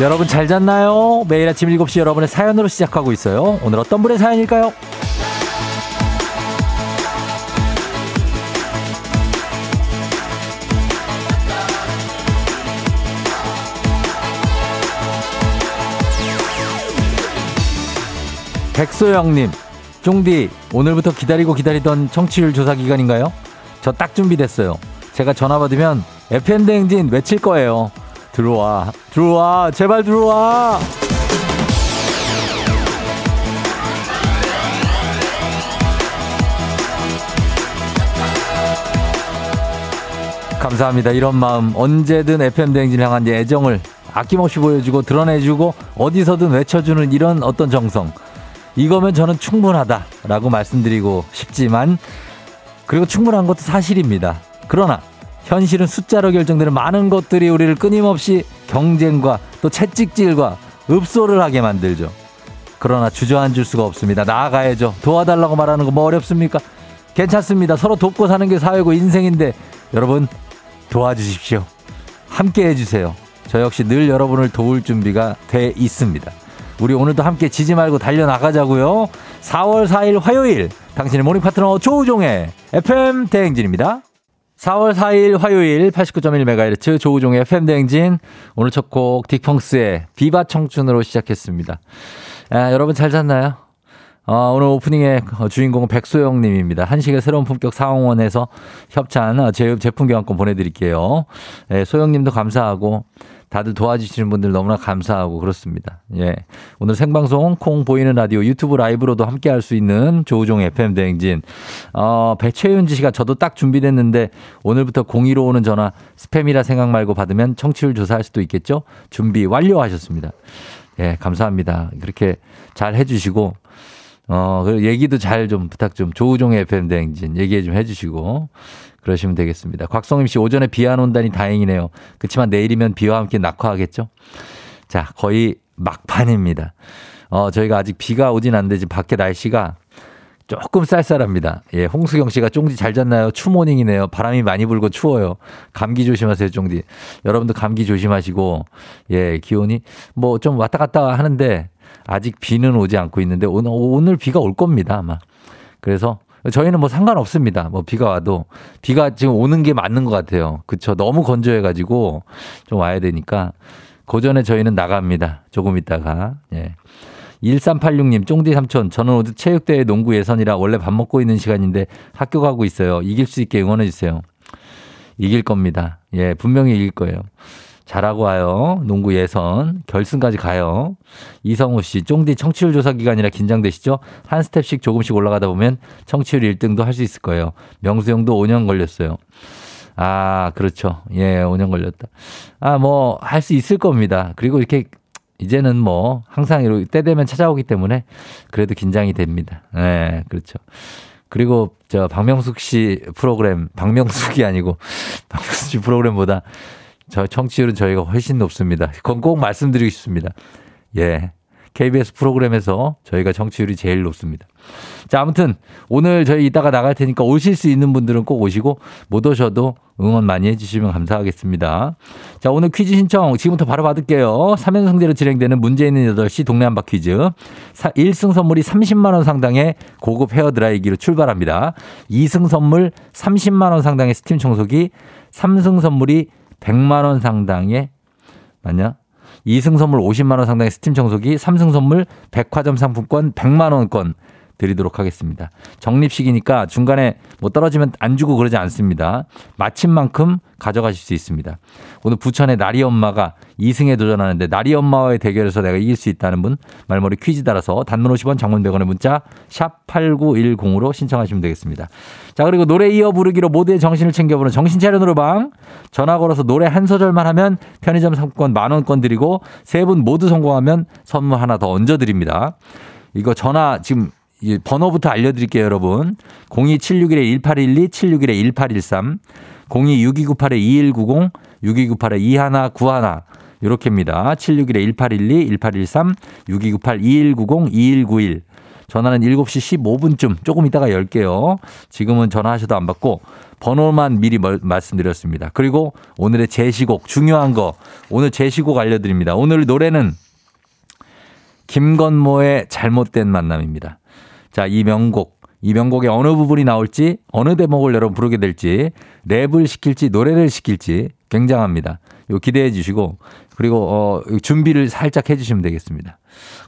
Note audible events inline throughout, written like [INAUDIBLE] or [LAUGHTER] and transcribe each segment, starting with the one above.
여러분 잘 잤나요? 매일 아침 7시 여러분의 사연으로 시작하고 있어요. 오늘 어떤 분의 사연일까요? 백소영님, 쫑디, 오늘부터 기다리고 기다리던 청취율 조사 기간인가요? 저 딱 준비됐어요. 제가 전화 받으면 FM대행진 외칠 거예요. 들어와, 들어와, 제발 들어와! 감사합니다. 이런 마음 언제든 FM 대행진 향한 애정을 아낌없이 보여주고 드러내주고 어디서든 외쳐주는 이런 어떤 정성. 이거면 저는 충분하다라고 말씀드리고 싶지만 그리고 충분한 것도 사실입니다. 그러나 현실은 숫자로 결정되는 많은 것들이 우리를 끊임없이 경쟁과 또 채찍질과 읍소를 하게 만들죠. 그러나 주저앉을 수가 없습니다. 나아가야죠. 도와달라고 말하는 거 뭐 어렵습니까? 괜찮습니다. 서로 돕고 사는 게 사회고 인생인데 여러분 도와주십시오. 함께 해주세요. 저 역시 늘 여러분을 도울 준비가 돼 있습니다. 우리 오늘도 함께 지지 말고 달려나가자고요. 4월 4일 화요일 당신의 모닝 파트너 조우종의 FM 대행진입니다. 4월 4일 화요일 89.1MHz 조우종의 대행진 오늘 첫 곡 딕펑스의 비바 청춘으로 시작했습니다. 아, 여러분 잘 잤나요? 어, 오늘 오프닝의 주인공은 백소영 님입니다. 한식의 새로운 품격 사옹원에서 협찬 제, 제품 교환권 보내드릴게요. 예, 소영 님도 감사하고 다들 도와주시는 분들 너무나 감사하고 그렇습니다. 예. 오늘 생방송 콩 보이는 라디오 유튜브 라이브로도 함께 할 수 있는 조우종 FM 대행진. 어, 배채윤지 씨가 저도 딱 준비됐는데 오늘부터 02로 오는 전화 스팸이라 생각 말고 받으면 청취율 조사할 수도 있겠죠? 준비 완료하셨습니다. 예, 감사합니다. 그렇게 잘 해주시고 어, 그 얘기도 잘 좀 부탁 좀 조우종의 FM 대행진 얘기해 좀 해주시고 그러시면 되겠습니다. 곽성임 씨 오전에 비 안 온다니 다행이네요. 그렇지만 내일이면 비와 함께 낙화하겠죠? 자, 거의 막판입니다. 어, 저희가 아직 비가 오진 않는데 지금 밖에 날씨가 조금 쌀쌀합니다. 예, 홍수경 씨가 쫑디 잘 잤나요? 추모닝이네요. 바람이 많이 불고 추워요. 감기 조심하세요, 쫑디. 여러분도 감기 조심하시고, 예, 기온이 뭐 좀 왔다 갔다 하는데 아직 비는 오지 않고 있는데 오늘, 오늘 비가 올 겁니다, 아마. 그래서 저희는 뭐 상관없습니다. 뭐 비가 와도 비가 지금 오는 게 맞는 것 같아요. 그쵸. 너무 건조해가지고 좀 와야 되니까 고전에 저희는 나갑니다. 조금 있다가. 예. 1386님, 쫑디 삼촌, 저는 오늘 체육대회 농구 예선이라 원래 밥 먹고 있는 시간인데 학교 가고 있어요. 이길 수 있게 응원해주세요. 이길 겁니다. 예, 분명히 이길 거예요. 잘하고 와요. 농구 예선. 결승까지 가요. 이성우 씨, 쫑디 청취율 조사 기간이라 긴장되시죠? 한 스텝씩 조금씩 올라가다 보면 청취율 1등도 할 수 있을 거예요. 명수 형도 5년 걸렸어요. 아, 그렇죠. 예, 5년 걸렸다. 아, 뭐, 할 수 있을 겁니다. 그리고 이렇게 이제는 뭐 항상 이렇게 때 되면 찾아오기 때문에 그래도 긴장이 됩니다. 네, 그렇죠. 그리고 저 박명숙 씨 프로그램 박명숙이 아니고 [LAUGHS] 박명숙 씨 프로그램보다 저 청취율은 저희가 훨씬 높습니다. 그건 꼭 말씀드리고 싶습니다. 예. KBS 프로그램에서 저희가 청취율이 제일 높습니다. 자, 아무튼 오늘 저희 이따가 나갈 테니까 오실 수 있는 분들은 꼭 오시고 못 오셔도 응원 많이 해주시면 감사하겠습니다. 자, 오늘 퀴즈 신청 지금부터 바로 받을게요. 3연승제로 진행되는 문제 있는 8시 동네 한바 퀴즈. 1승 선물이 30만원 상당의 고급 헤어 드라이기로 출발합니다. 2승 선물 30만원 상당의 스팀 청소기, 3승 선물이 100만 원 상당의 맞냐? 2승 선물 50만 원 상당의 스팀 청소기, 3승 선물 백화점 상품권 100만 원권 드리도록 하겠습니다. 적립식이니까 중간에 뭐 떨어지면 안 주고 그러지 않습니다. 맞힌 만큼 가져가실 수 있습니다. 오늘 부천의 나리 엄마가 2승에 도전하는데 나리 엄마와의 대결에서 내가 이길 수 있다는 분 말머리 퀴즈 따라서 단문 50원 장문 100원의 문자 샵 8910으로 신청하시면 되겠습니다. 자 그리고 노래 이어 부르기로 모두의 정신을 챙겨보는 정신차려 노래방 전화 걸어서 노래 한 소절만 하면 편의점 상품권 만원권 드리고 세 분 모두 성공하면 선물 하나 더 얹어드립니다. 이거 전화 지금 번호부터 알려드릴게요, 여러분. 02761-1812, 761-1813, 026298-2190, 6298-2191, 요렇게입니다. 761-1812, 1813, 6298-2190, 2191. 전화는 7시 15분쯤 조금 이따가 열게요. 지금은 전화하셔도 안 받고 번호만 미리 말씀드렸습니다. 그리고 오늘의 제시곡 중요한 거 오늘 제시곡 알려드립니다. 오늘 노래는 김건모의 잘못된 만남입니다. 자, 이 명곡 이 명곡의 어느 부분이 나올지 어느 대목을 여러분 부르게 될지 랩을 시킬지 노래를 시킬지 굉장합니다. 요 기대해 주시고 그리고 어 준비를 살짝 해 주시면 되겠습니다.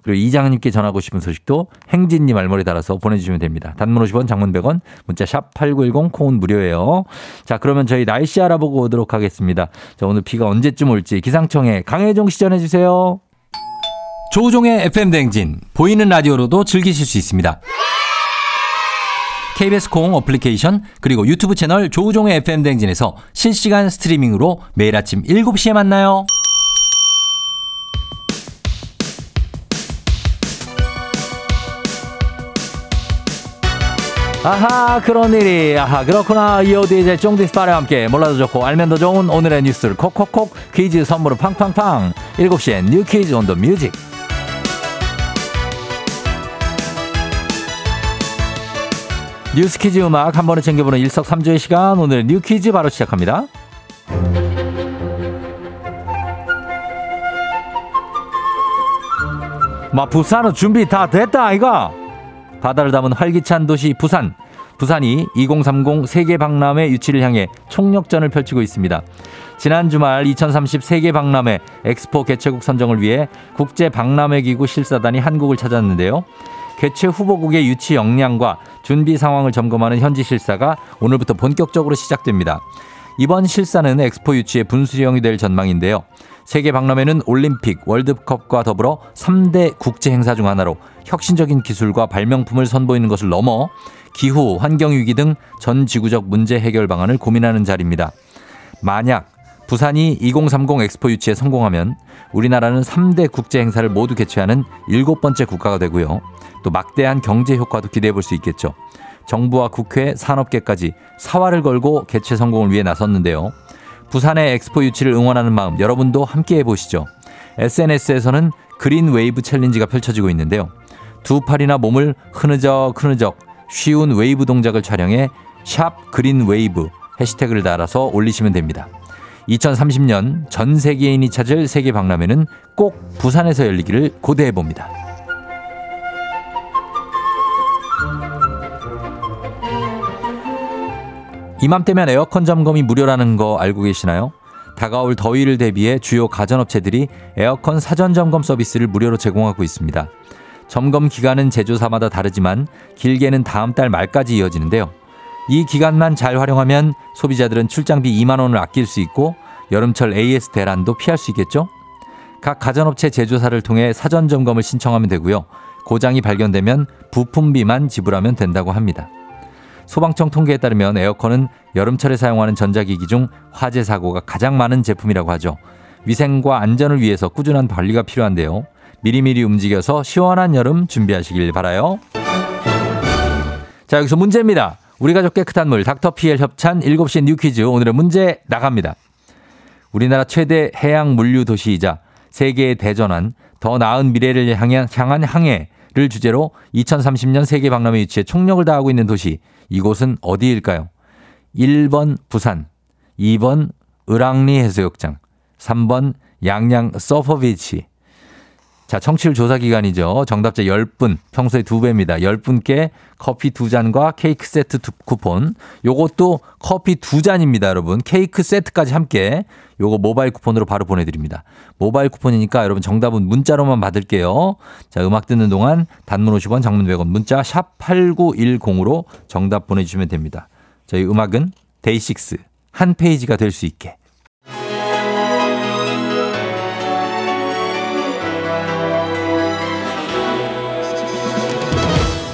그리고 이장님께 전하고 싶은 소식도 행진님 말머리 달아서 보내주시면 됩니다. 단문 50원, 장문 100원, 문자 샵 8910, 콩은 무료예요. 자, 그러면 저희 날씨 알아보고 오도록 하겠습니다. 자, 오늘 비가 언제쯤 올지 기상청에 강혜종 씨 전해 주세요. 조우종의 FM대행진, 보이는 라디오로도 즐기실 수 있습니다. KBS 콩 어플리케이션 그리고 유튜브 채널 조우종의 FM 댕진에서 실시간 스트리밍으로 매일 아침 7시에 만나요. 아하 그런 일이 아하 그렇구나 이어디제 쫑디스타와 함께 몰라도 좋고 알면 더 좋은 오늘의 뉴스를 콕콕콕 퀴즈 선물을 팡팡팡 7시엔 뉴 퀴즈 on the music 뉴스 퀴즈 음악 한 번에 챙겨보는 일석삼조의 시간 오늘 뉴 퀴즈 바로 시작합니다. 마 부산은 준비 다 됐다 아이가 바다를 담은 활기찬 도시 부산 부산이 2030 세계 박람회 유치를 향해 총력전을 펼치고 있습니다. 지난 주말 2030 세계 박람회 엑스포 개최국 선정을 위해 국제 박람회 기구 실사단이 한국을 찾았는데요. 개최 후보국의 유치 역량과 준비 상황을 점검하는 현지 실사가 오늘부터 본격적으로 시작됩니다. 이번 실사는 엑스포 유치의 분수령이 될 전망인데요. 세계 박람회는 올림픽, 월드컵과 더불어 3대 국제 행사 중 하나로 혁신적인 기술과 발명품을 선보이는 것을 넘어 기후, 환경 위기 등 전 지구적 문제 해결 방안을 고민하는 자리입니다. 만약 부산이 2030 엑스포 유치에 성공하면 우리나라는 3대 국제 행사를 모두 개최하는 일곱 번째 국가가 되고요. 또 막대한 경제 효과도 기대해 볼 수 있겠죠. 정부와 국회, 산업계까지 사활을 걸고 개최 성공을 위해 나섰는데요. 부산의 엑스포 유치를 응원하는 마음 여러분도 함께 해보시죠. SNS에서는 green wave challenge가 펼쳐지고 있는데요. 두 팔이나 몸을 흐느적 흐느적 쉬운 웨이브 동작을 촬영해 샵 green wave 해시태그를 달아서 올리시면 됩니다. 2030년 전 세계인이 찾을 세계 박람회는 꼭 부산에서 열리기를 고대해 봅니다. 이맘때면 에어컨 점검이 무료라는 거 알고 계시나요? 다가올 더위를 대비해 주요 가전업체들이 에어컨 사전 점검 서비스를 무료로 제공하고 있습니다. 점검 기간은 제조사마다 다르지만 길게는 다음 달 말까지 이어지는데요. 이 기간만 잘 활용하면 소비자들은 출장비 2만 원을 아낄 수 있고 여름철 AS 대란도 피할 수 있겠죠? 각 가전업체 제조사를 통해 사전 점검을 신청하면 되고요. 고장이 발견되면 부품비만 지불하면 된다고 합니다. 소방청 통계에 따르면 에어컨은 여름철에 사용하는 전자기기 중 화재 사고가 가장 많은 제품이라고 하죠. 위생과 안전을 위해서 꾸준한 관리가 필요한데요. 미리미리 움직여서 시원한 여름 준비하시길 바라요. 자, 여기서 문제입니다. 우리 가족 깨끗한 물 닥터피엘 협찬 7시 뉴 퀴즈 오늘의 문제 나갑니다. 우리나라 최대 해양 물류 도시이자 세계의 대전환 더 나은 미래를 향한, 향한 항해를 주제로 2030년 세계 박람회 유치에 총력을 다하고 있는 도시 이곳은 어디일까요? 1번 부산, 2번 을왕리 해수욕장, 3번 양양 서퍼비치, 자, 청취율 조사 기간이죠. 정답자 10분, 평소에 2배입니다. 10분께 커피 2잔과 케이크 세트 쿠폰. 요것도 커피 2잔입니다, 여러분. 케이크 세트까지 함께 요거 모바일 쿠폰으로 바로 보내드립니다. 모바일 쿠폰이니까 여러분 정답은 문자로만 받을게요. 자, 음악 듣는 동안 단문 50원, 장문 100원, 문자 샵 8910으로 정답 보내주시면 됩니다. 저희 음악은 데이식스 한 페이지가 될 수 있게.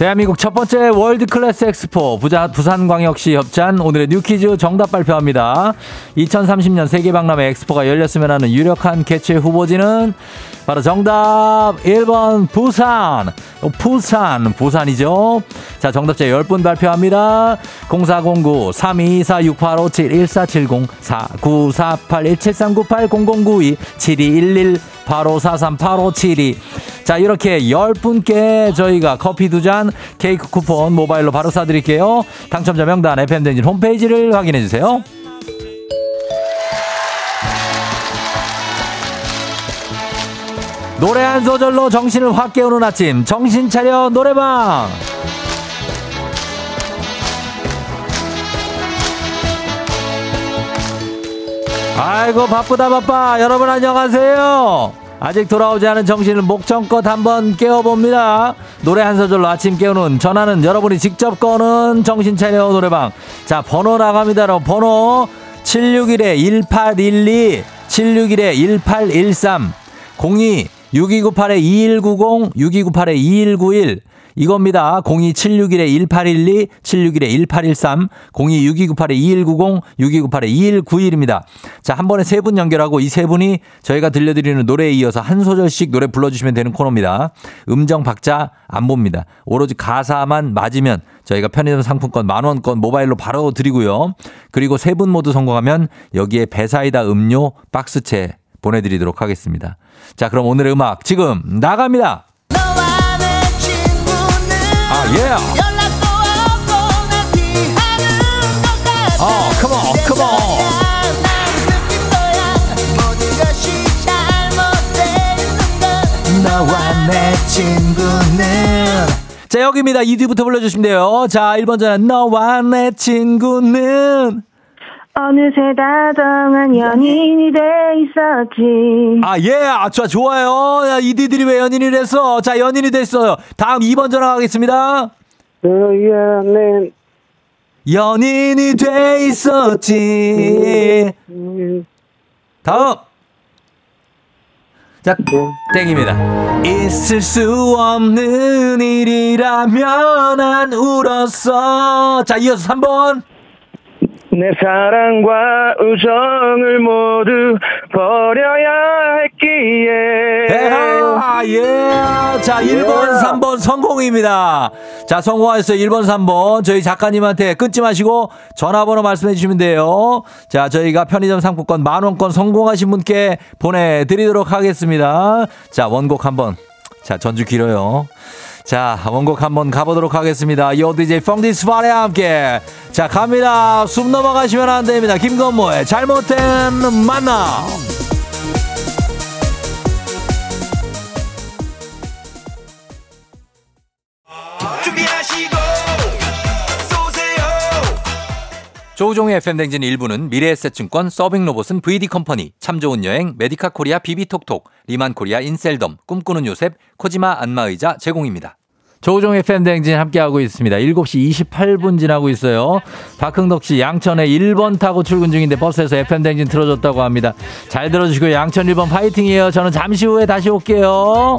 대한민국 첫 번째 world class 엑스포 부자 부산광역시 협찬 오늘의 뉴퀴즈 정답 발표합니다. 2030년 세계박람회 엑스포가 열렸으면 하는 유력한 개최 후보지는 바로 정답 1번 부산 부산 부산이죠. 자 정답자 10분 발표합니다. 0409 32246857 1470 4948 1739 0092 7211 8543 8572 자, 이렇게 10분께 저희가 커피 두 잔, 케이크 쿠폰 모바일로 바로 쏴드릴게요. 당첨자 명단 FM댕진 홈페이지를 확인해주세요. 노래 한 소절로 정신을 확 깨우는 아침, 정신 차려 노래방! 아이고, 바쁘다, 바빠. 여러분 안녕하세요. 아직 돌아오지 않은 정신을 목청껏 한번 깨워봅니다. 노래 한 소절로 아침 깨우는 전화는 여러분이 직접 거는 정신 차려 노래방. 자, 번호 나갑니다. 번호 761-1812, 761-1813, 02 6298-2190, 6298-2191, 이겁니다. 02761-1812, 761-1813, 026298-2190, 6298-2191입니다. 자, 한 번에 세 분 연결하고 이 세 분이 저희가 들려드리는 노래에 이어서 한 소절씩 노래 불러주시면 되는 코너입니다. 음정 박자 안 봅니다. 오로지 가사만 맞으면 저희가 편의점 상품권 만원권 모바일로 바로 드리고요. 그리고 세 분 모두 성공하면 여기에 배사이다 음료 박스채 보내드리도록 하겠습니다. 자, 그럼 오늘의 음악 지금 나갑니다. 아, 예. Yeah. 어, 컴온. 너와 내 친구는 자, 여기입니다. 2뒤부터 불러주시면 돼요. 자, 1번 전화. 너와 내 친구는 어느새 다정한 연인이 돼 있었지. 아, 예. 아, 좋아, 좋아요. 야, 이디들이 왜 연인이 됐어? 자, 연인이 됐어요. 다음 2번 전화 가겠습니다. 너야는 연인이 돼 있었지. 다음. 자, 땡입니다. 있을 수 없는 일이라면 안 울었어. 자, 이어서 3번. 내 사랑과 우정을 모두 버려야 했기에. 에하, 예. 자, 1번, 3번 성공입니다. 자, 성공하셨어요. 1번, 3번. 저희 작가님한테 끊지 마시고 전화번호 말씀해 주시면 돼요. 자, 저희가 편의점 상품권 만원권 성공하신 분께 보내드리도록 하겠습니다. 자, 원곡 한번. 자, 전주 길어요. 자, 원곡 한번 가보도록 하겠습니다. 요 DJ 펑디스파레와 함께. 자, 갑니다. 숨 넘어가시면 안 됩니다. 김건모의 잘못된 만남. 조우종의 FM댕진 일부는 미래에셋증권 서빙로봇은 VD컴퍼니 참 좋은 여행 메디카 코리아 비비톡톡 리만 코리아 인셀덤 꿈꾸는 요셉 코지마 안마의자 제공입니다. 조우종 FM댕진 함께하고 있습니다. 7시 28분 지나고 있어요. 박흥덕 씨 양천에 1번 타고 출근 중인데 버스에서 FM댕진 틀어줬다고 합니다. 잘 들어주시고 양천 1번 파이팅이에요. 저는 잠시 후에 다시 올게요.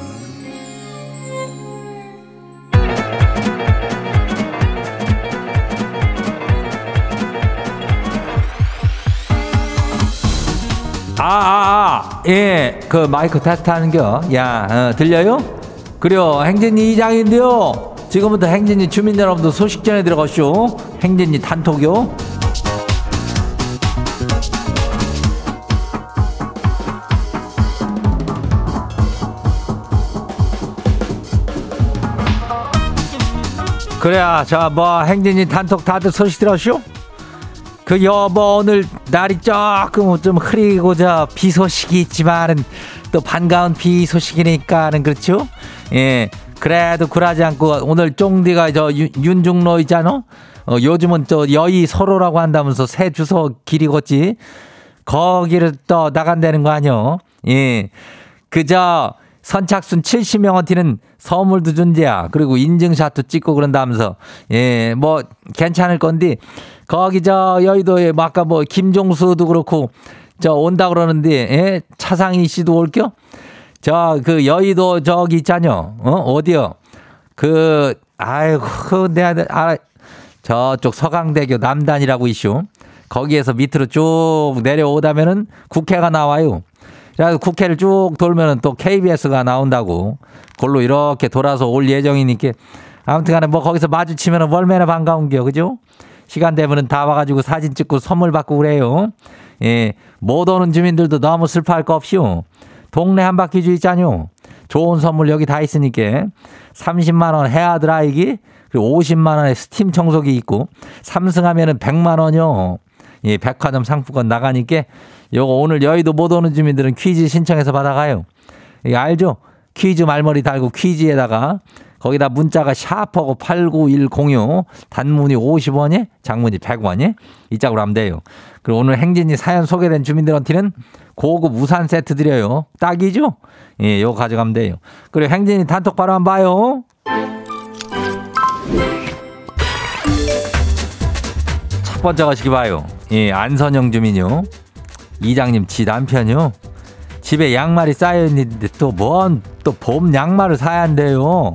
아, 아, 아, 예, 그 마이크 테스트 하는겨. 야, 어, 들려요? 그래요. 행진이 이장인데요. 지금부터 행진이 주민 여러분들 소식 전해 들어가시오. 행진이 단톡요. 그래야, 자, 뭐, 행진이 단톡 다들 소식 들었쇼? 그 여보 오늘 날이 조금 좀 흐리고자 비 소식이 있지만은 또 반가운 비 소식이니까는 그렇죠? 예. 그래도 굴하지 않고 오늘 쫑디가 저 윤- 윤중로 있잖아? 어, 요즘은 또 여의 서로라고 한다면서 새 주소 길이 걷지? 거기를 또 나간다는 거 아니요? 예. 그저 선착순 70명한테는 선물도 준대야. 그리고 인증샷도 찍고 그런다면서. 예, 뭐 괜찮을 건데 거기 저 여의도에 뭐 아까 뭐 김종수도 그렇고 저 온다 그러는데 예? 차상희 씨도 올겨? 저 그 여의도 저기 있잖요. 어? 어디요? 그 아이고 그 내가 아 저쪽 서강대교 남단이라고 이슈. 거기에서 밑으로 쭉 내려오다면은 국회가 나와요. 그래서 국회를 쭉 돌면은 또 KBS가 나온다고. 그걸로 이렇게 돌아서 올 예정이니까 아무튼 간에 뭐 거기서 마주치면은 얼마나 반가운 겨. 그죠? 시간 되면은 다 와가지고 사진 찍고 선물 받고 그래요. 예. 못 오는 주민들도 너무 슬퍼할 거 없이요. 동네 한 바퀴즈 있잖요. 좋은 선물 여기 다 있으니까 30만 원 헤어 드라이기 그리고 50만 원의 스팀 청소기 있고 삼승하면은 100만원이요. 예, 백화점 상품권 나가니까 요거 오늘 여의도 못 오는 주민들은 퀴즈 신청해서 받아가요. 이거 알죠? 퀴즈 말머리 달고 퀴즈에다가 거기다 문자가 샤프하고 89106 단문이 50원에 장문이 100원에 이 짝으로 하면 돼요. 그리고 오늘 행진이 사연 소개된 주민들한테는 고급 우산 세트 드려요. 딱이죠? 예, 요거 가져가면 돼요. 그리고 행진이 단톡 바로 한번 봐요. 첫 번째 가시기 봐요. 예, 안선영 주민요. 이장님, 지 남편요. 집에 양말이 쌓여 있는데 또 뭔 또 봄 양말을 사야 한대요.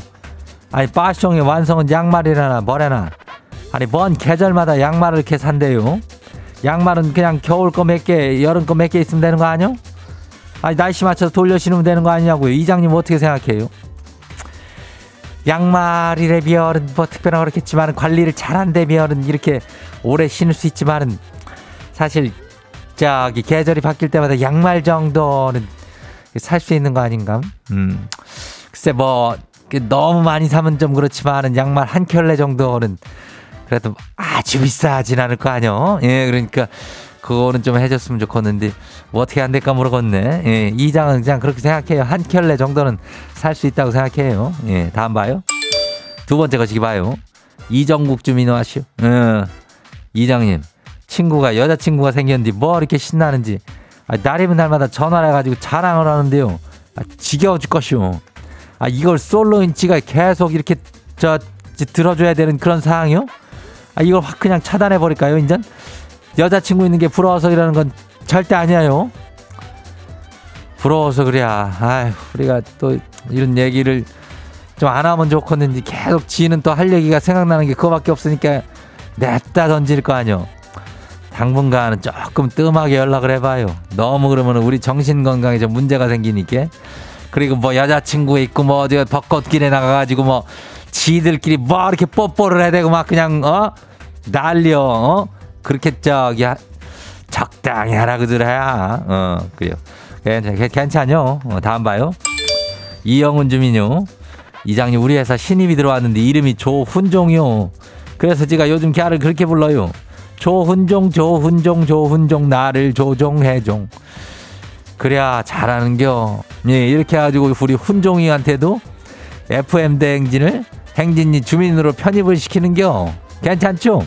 아니 빠숑의 완성은 양말이라나 뭐래나. 아니 뭔 계절마다 양말을 이렇게 산대요. 양말은 그냥 겨울 거 몇 개, 여름 거 몇 개 있으면 되는 거 아니요? 아니 날씨 맞춰서 돌려 신으면 되는 거 아니냐고요. 이장님 어떻게 생각해요? 양말이래 비열은 뭐 특별한 그렇겠지만 관리를 잘한대 비열은 이렇게 오래 신을 수 있지만은 사실 저기 계절이 바뀔 때마다 양말 정도는 살 수 있는 거 아닌가? 음. 글쎄 뭐 너무 많이 사면 좀 그렇지만은 양말 한 켤레 정도는 그래도 아주 비싸진 않을 거 아니요? 예, 그러니까 그거는 좀 해줬으면 좋겠는데 뭐 어떻게 안 될까 모르겠네. 예, 이 장은 그냥 그렇게 생각해요. 한 켤레 정도는 살 수 있다고 생각해요. 예, 다음 봐요. 두 번째 거시기 봐요. 이정국 주민호 하시오. 어, 이장님 친구가 여자친구가 생겼는데 뭐 이렇게 신나는지 아, 날이면 날마다 전화를 해가지고 자랑을 하는데요. 아, 지겨워 죽겠쇼. 아 이걸 솔로 인치가 계속 이렇게 저 들어줘야 되는 그런 상황이요? 아 이걸 확 그냥 차단해 버릴까요, 인전? 여자친구 있는 게 부러워서 이러는 건 절대 아니에요. 부러워서 그래야. 아휴, 우리가 또 이런 얘기를 좀 안 하면 좋겠는데 계속 지는 또할 얘기가 생각나는 게 그거밖에 없으니까 냅다 던질 거 아니요. 당분간은 조금 뜸하게 연락을 해봐요. 너무 그러면 우리 정신 건강에 좀 문제가 생기니까. 그리고 뭐 여자친구 있고 뭐저 벚꽃길에 나가가지고 뭐 지들끼리 뭐 이렇게 뽀뽀를 해대고 막 그냥 어 난리여 어 그렇게 저기 하- 적당히 하라 그들어야 어 그래요. 괜찮 괜찮요. 어, 다음 봐요. 이영훈 주민요. 이장님 우리 회사 신입이 들어왔는데 이름이 조훈종이요. 그래서 제가 요즘 걔를 그렇게 불러요. 조훈종 조훈종 조훈종 나를 조종해종. 그래야 잘하는겨. 예, 이렇게 해가지고 우리 훈종이한테도 FM 대행진을 행진이 주민으로 편입을 시키는겨. 괜찮죠?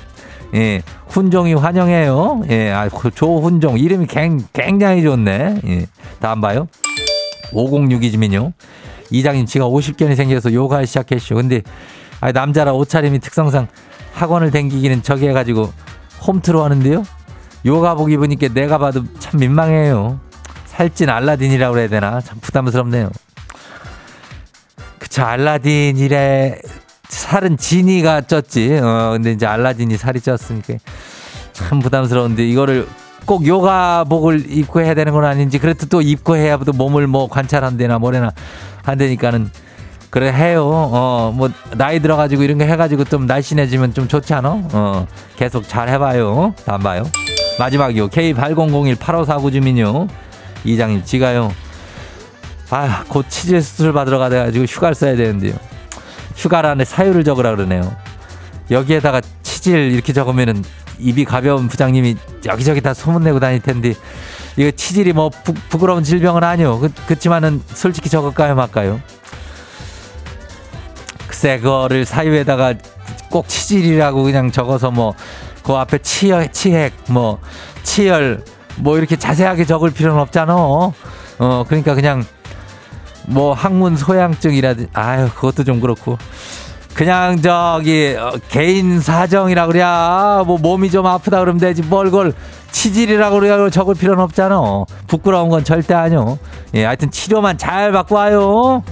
예, 훈종이 환영해요. 예, 아, 그 조훈종 이름이 굉, 굉장히 좋네. 예, 다음 봐요. 5062 주민요. 이장님 지가 50견이 생겨서 요가 시작했쇼. 근데 아, 남자라 옷차림이 특성상 학원을 댕기기는 저기 해가지고 홈트로 하는데요. 요가복 입으니까 내가 봐도 참 민망해요. 살찐 알라딘이라고 그래야 되나? 참 부담스럽네요. 그쵸, 알라딘이래. 살은 지니가 쪘지. 어, 근데 이제 알라딘이 살이 쪘으니까 참 부담스러운데 이거를 꼭 요가복을 입고 해야 되는 건 아닌지 그래도 또 입고 해야 또 몸을 뭐 관찰한대나 뭐래나 한다니까는 그래 해요. 어, 뭐 나이 들어가지고 이런 거 해가지고 좀 날씬해지면 좀 좋지 않아? 어, 계속 잘 해봐요. 다음 봐요. 마지막이요. K80018549 주민요. 이장님 지가요. 아, 곧 치질 수술 받으러 가가지고 휴가를 써야 되는데요. 휴가란에 사유를 적으라 그러네요. 여기에다가 치질 이렇게 적으면은 입이 가벼운 부장님이 여기저기 다 소문내고 다닐 텐데 이거 치질이 뭐 부, 부끄러운 질병은 아니요. 그, 그렇지만은 솔직히 적을까요 말까요? 글쎄 그거를 사유에다가 꼭 치질이라고 그냥 적어서 뭐 그 앞에 치열, 치핵, 뭐 치열 뭐 이렇게 자세하게 적을 필요는 없잖아. 어 그러니까 그냥 뭐 학문 소양증이라든 아유 그것도 좀 그렇고. 그냥 저기 어, 개인 사정이라 그래야 뭐 몸이 좀 아프다 그러면 되지. 뭘 그걸 치질이라고 그래야 적을 필요는 없잖아. 부끄러운 건 절대 아니요 예 하여튼 치료만 잘 받고 와요.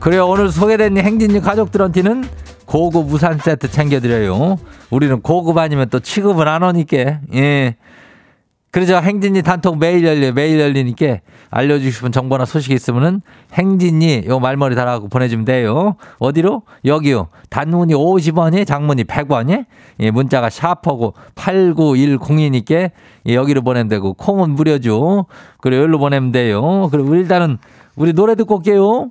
그래요 오늘 소개된 행진이 가족들한테는 고급 우산 세트 챙겨드려요 우리는 고급 아니면 또 취급을 안 하니까 예 그러죠. 행진이 단톡 매일 열려 매일 열리니까 알려주고 싶은 정보나 소식이 있으면은 행진이 요 말머리 달아갖고 보내주면 돼요. 어디로? 여기요. 단문이 50원이 장문이 100원이 예, 문자가 샤퍼고 8910이니까 예, 여기로 보내면 되고 콩은 무료죠. 그래 여기로 보내면 돼요. 그리고 일단은 우리 노래 듣고 올게요.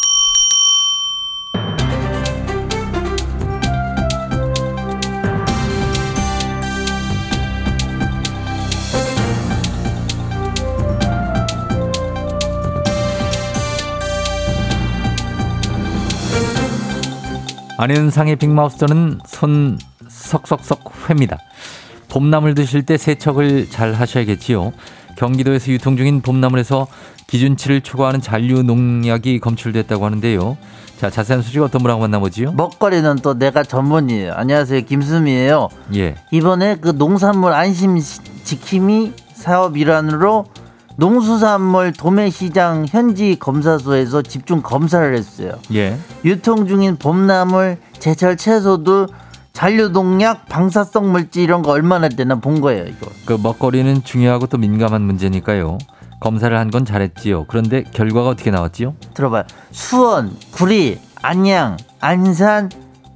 안현상의 빅마우스는 손 석석석 회입니다. 봄나물 드실 때 세척을 잘 하셔야겠지요. 경기도에서 유통 중인 봄나물에서 기준치를 초과하는 잔류 농약이 검출됐다고 하는데요. 자, 자세한 소식 어떤 분하고 만나보지요? 먹거리는 또 내가 전문이에요. 안녕하세요. 김수미예요. 예. 이번에 그 농산물 안심 시- 지킴이 사업 일환으로 농수산물 도매시장 현지 검사소에서 집중 검사를 했어요. 예. 유통 중인 봄나물, 제철 채소도 잔류농약, 방사성 물질 이런 거 얼마나 되나 본 거예요. 이거. 그 먹거리는 중요하고 또 민감한 문제니까요. 검사를 한 건 잘했지요. 그런데 결과가 어떻게 나왔지요? 들어봐요. 수원, 구리, 안양, 안산,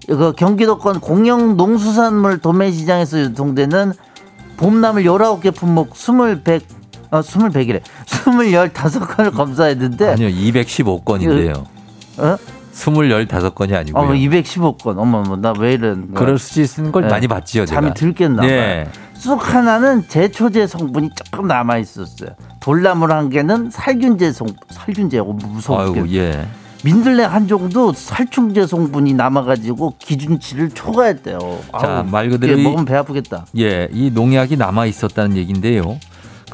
그 경기도권 공영 농수산물 도매시장에서 유통되는 봄나물 19개 품목 20, 100, 어, 20, 100이래. 20, 15건을 검사했는데, 아니요, 215건인데요. 어? 20, 15건이 아니고요. 어머, 215건. 어머, 뭐, 나왜 이런 거야. 그럴 수 있는 걸 네. 많이 봤지요, 제가. 잠이 들겠나. 예. 쑥 하나는 제초제 성분이 조금 남아 있었어요. 돌나물 한 개는 살균제 성 살균제 어, 무서워. 예. 민들레 한 종도 살충제 성분이 남아가지고 기준치를 초과했대요. 자, 아우, 말 그대로 이- 먹으면 배 아프겠다. 예, 이 농약이 남아 있었다는 얘기인데요.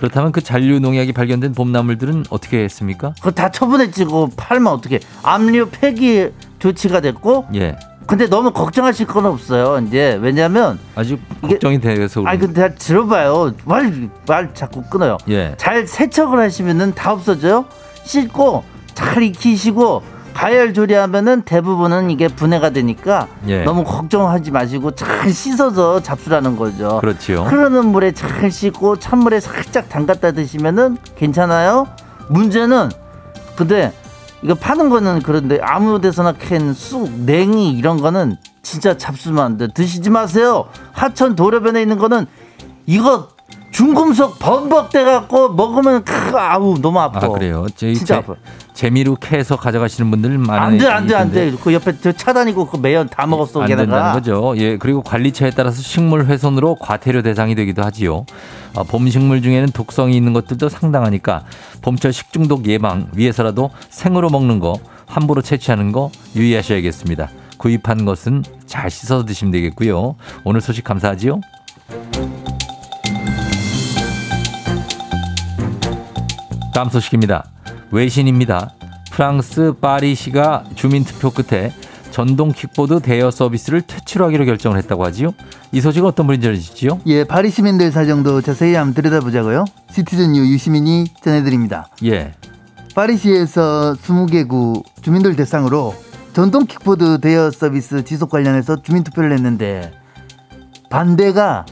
그렇다면 그 잔류 농약이 발견된 봄나물들은 어떻게 했습니까? 그거 다 처분했지. 그거 팔면 어떻게? 압류 폐기 조치가 됐고. 예, 근데 너무 걱정하실 건 없어요. 이제 왜냐하면 아주 이게- 걱정이 돼서 아니 근데 잘 들어봐요. 말말 자꾸 끊어요. 예, 잘 세척을 하시면은 다 없어져요. 씻고 잘 익히시고 가열 조리하면은 대부분은 이게 분해가 되니까 예. 너무 걱정하지 마시고 잘 씻어서 잡수라는 거죠. 그렇지요. 흐르는 물에 잘 씻고 찬물에 살짝 담갔다 드시면은 괜찮아요. 문제는 근데 이거 파는 거는 그런데 아무 데서나 캔 쑥, 냉이 이런 거는 진짜 잡수면 안 돼. 드시지 마세요. 하천 도로변에 있는 거는 이거 중금속 범벅돼 갖고 먹으면 크 아우 너무 아파. 아 그래요. 저희 진짜 재- 아파. 재미로 캐서 가져가시는 분들 많아요. 안 돼, 안 돼, 안 돼. 그 옆에 저 차단이고 그 매연 다 먹었어. 안 된다는 게다가. 거죠. 예, 그리고 관리처에 따라서 식물 훼손으로 과태료 대상이 되기도 하지요. 아, 봄 식물 중에는 독성이 있는 것들도 상당하니까 봄철 식중독 예방 위해서라도 생으로 먹는 거 함부로 채취하는 거 유의하셔야겠습니다. 구입한 것은 잘 씻어서 드시면 되겠고요. 오늘 소식 감사하지요. 다음 소식입니다. 외신입니다. 프랑스 파리시가 주민투표 끝에 전동 킥보드 대여 서비스를 퇴출 하기로 결정을 했다고 하지요. 이 소식은 어떤 분이 전해주시죠? 예, 파리 시민들 사정도 자세히 한번 들여다보자고요. 시티즌 유 유시민이 전해드립니다. 예. 파리시에서 20개 구 주민들 대상으로 전동 킥보드 대여 서비스 지속 관련해서 주민 투표를 했는데 반대가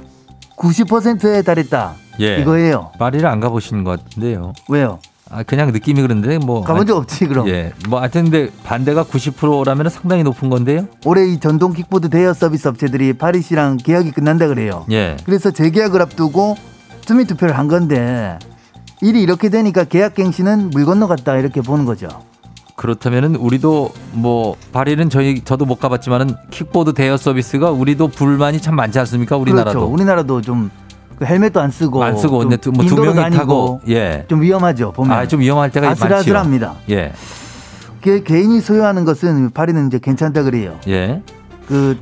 90%에 달했다. 예. 이거예요. 파리를 안 가보시는 것 같은데요. 왜요? 아, 그냥 느낌이 그런데 뭐. 가본 적 없지 그럼. 예. 뭐 하여튼 근데 반대가 90%라면 상당히 높은 건데요. 올해 이 전동 킥보드 대여 서비스 업체들이 파리시랑 계약이 끝난다 그래요. 예. 그래서 재계약을 앞두고 주민 투표를 한 건데 일이 이렇게 되니까 계약 갱신은 물 건너갔다 이렇게 보는 거죠. 그렇다면은 우리도 뭐 파리는 저희 저도 못 가봤지만은 킥보드 대여 서비스가 우리도 불만이 참 많지 않습니까? 우리나라도. 그렇죠. 우리나라도 좀그 헬멧도 안 쓰고 안 쓰고 좀 뭐두 인도로 명이 다니고 타고 예. 좀 위험하죠. 보면 아, 좀 위험할 때가. 아슬아슬합니다. 예. 개, 개인이 소유하는 것은 파리는 이제 괜찮다 그래요. 예. 그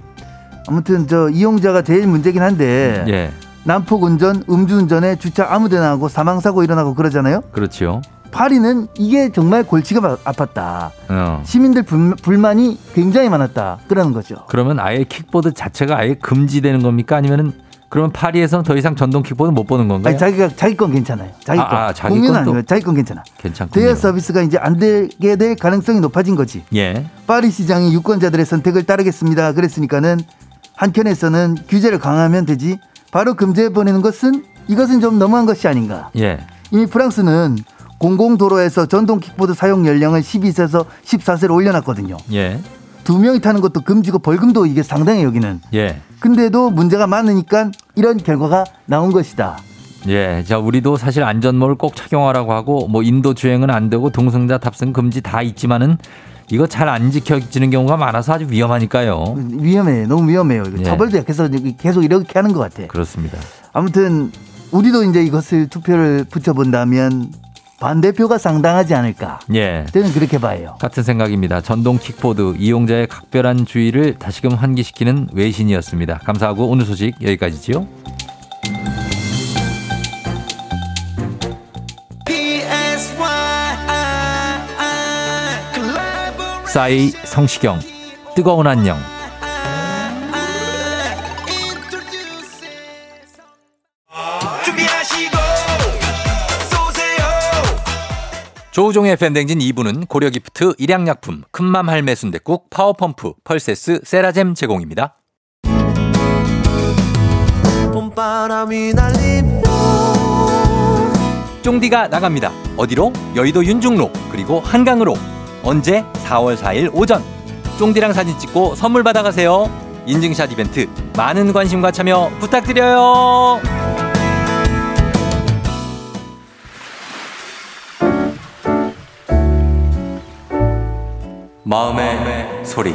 아무튼 저 이용자가 제일 문제긴 한데 예. 난폭 운전, 음주운전에 주차 아무데나 하고 사망 사고 일어나고 그러잖아요. 그렇죠. 파리는 이게 정말 골치가 아- 아팠다. 어. 시민들 불, 불만이 굉장히 많았다. 그러는 거죠. 그러면 아예 킥보드 자체가 아예 금지되는 겁니까? 아니면은 그러면 파리에서는 더 이상 전동 킥보드 못 보는 건가요? 아니 자기가 자기 건 괜찮아요. 자기 아, 건. 아, 자기 공유는 아니고 자기 건 괜찮아. 괜찮군요. 대여 서비스가 이제 안 되게 될 가능성이 높아진 거지. 예. 파리 시장이 유권자들의 선택을 따르겠습니다. 그랬으니까는 한켠에서는 규제를 강화하면 되지. 바로 금지해 버리는 것은 이것은 좀 너무한 것이 아닌가. 예. 이미 프랑스는 공공도로에서 전동 킥보드 사용 연령을 12세에서 14세로 올려놨거든요. 예. 두 명이 타는 것도 금지고 벌금도 이게 상당해 여기는. 예. 근데도 문제가 많으니까 이런 결과가 나온 것이다. 예. 자, 우리도 사실 안전모를 꼭 착용하라고 하고 뭐 인도 주행은 안 되고 동승자 탑승 금지 다 있지만은 이거 잘 안 지켜지는 경우가 많아서 아주 위험하니까요. 위험해, 너무 위험해요. 예. 처벌도 약해서 계속 이렇게 하는 것 같아. 그렇습니다. 아무튼 우리도 이제 이것을 투표를 붙여본다면 반대표가 상당하지 않을까. 예. 저는 그렇게 봐요. 같은 생각입니다. 전동 킥보드 이용자의 각별한 주의를 다시금 환기시키는 외신이었습니다. 감사하고 오늘 소식 여기까지지요. 싸이 성시경 뜨거운 안녕 조우종의 FM댕진 2부는 고려기프트, 일양약품, 큰맘 할매 순댓국, 파워펌프, 펄세스, 세라젬 제공입니다. 쫑디가 나갑니다. 어디로? 여의도 윤중로 그리고 한강으로 언제? 4월 4일 오전 쫑디랑 사진 찍고 선물 받아가세요. 인증샷 이벤트 많은 관심과 참여 부탁드려요. 마음의 소리.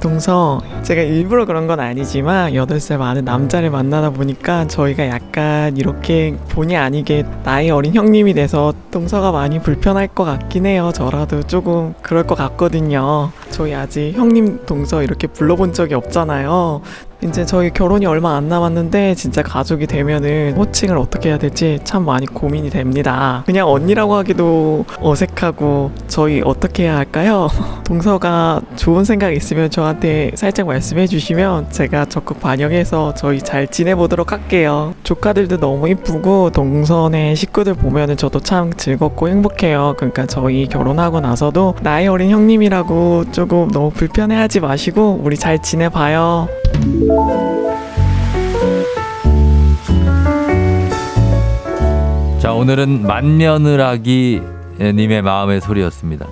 동서 제가 일부러 그런 건 아니지만 8살 많은 남자를 만나다 보니까 저희가 약간 이렇게 본의 아니게 나이 어린 형님이 돼서 동서가 많이 불편할 것 같긴 해요. 저라도 조금 그럴 것 같거든요. 저희 아직 형님 동서 이렇게 불러본 적이 없잖아요. 이제 저희 결혼이 얼마 안 남았는데 진짜 가족이 되면은 호칭을 어떻게 해야 될지 참 많이 고민이 됩니다. 그냥 언니라고 하기도 어색하고 저희 어떻게 해야 할까요? [LAUGHS] 동서가 좋은 생각 있으면 저한테 살짝 말씀해 주시면 제가 적극 반영해서 저희 잘 지내보도록 할게요. 조카들도 너무 이쁘고 동선의 식구들 보면은 저도 참 즐겁고 행복해요. 그러니까 저희 결혼하고 나서도 나이 어린 형님이라고 조금 너무 불편해하지 마시고 우리 잘 지내봐요. 자, 오늘은 만년을하기 님의 마음의 소리였습니다.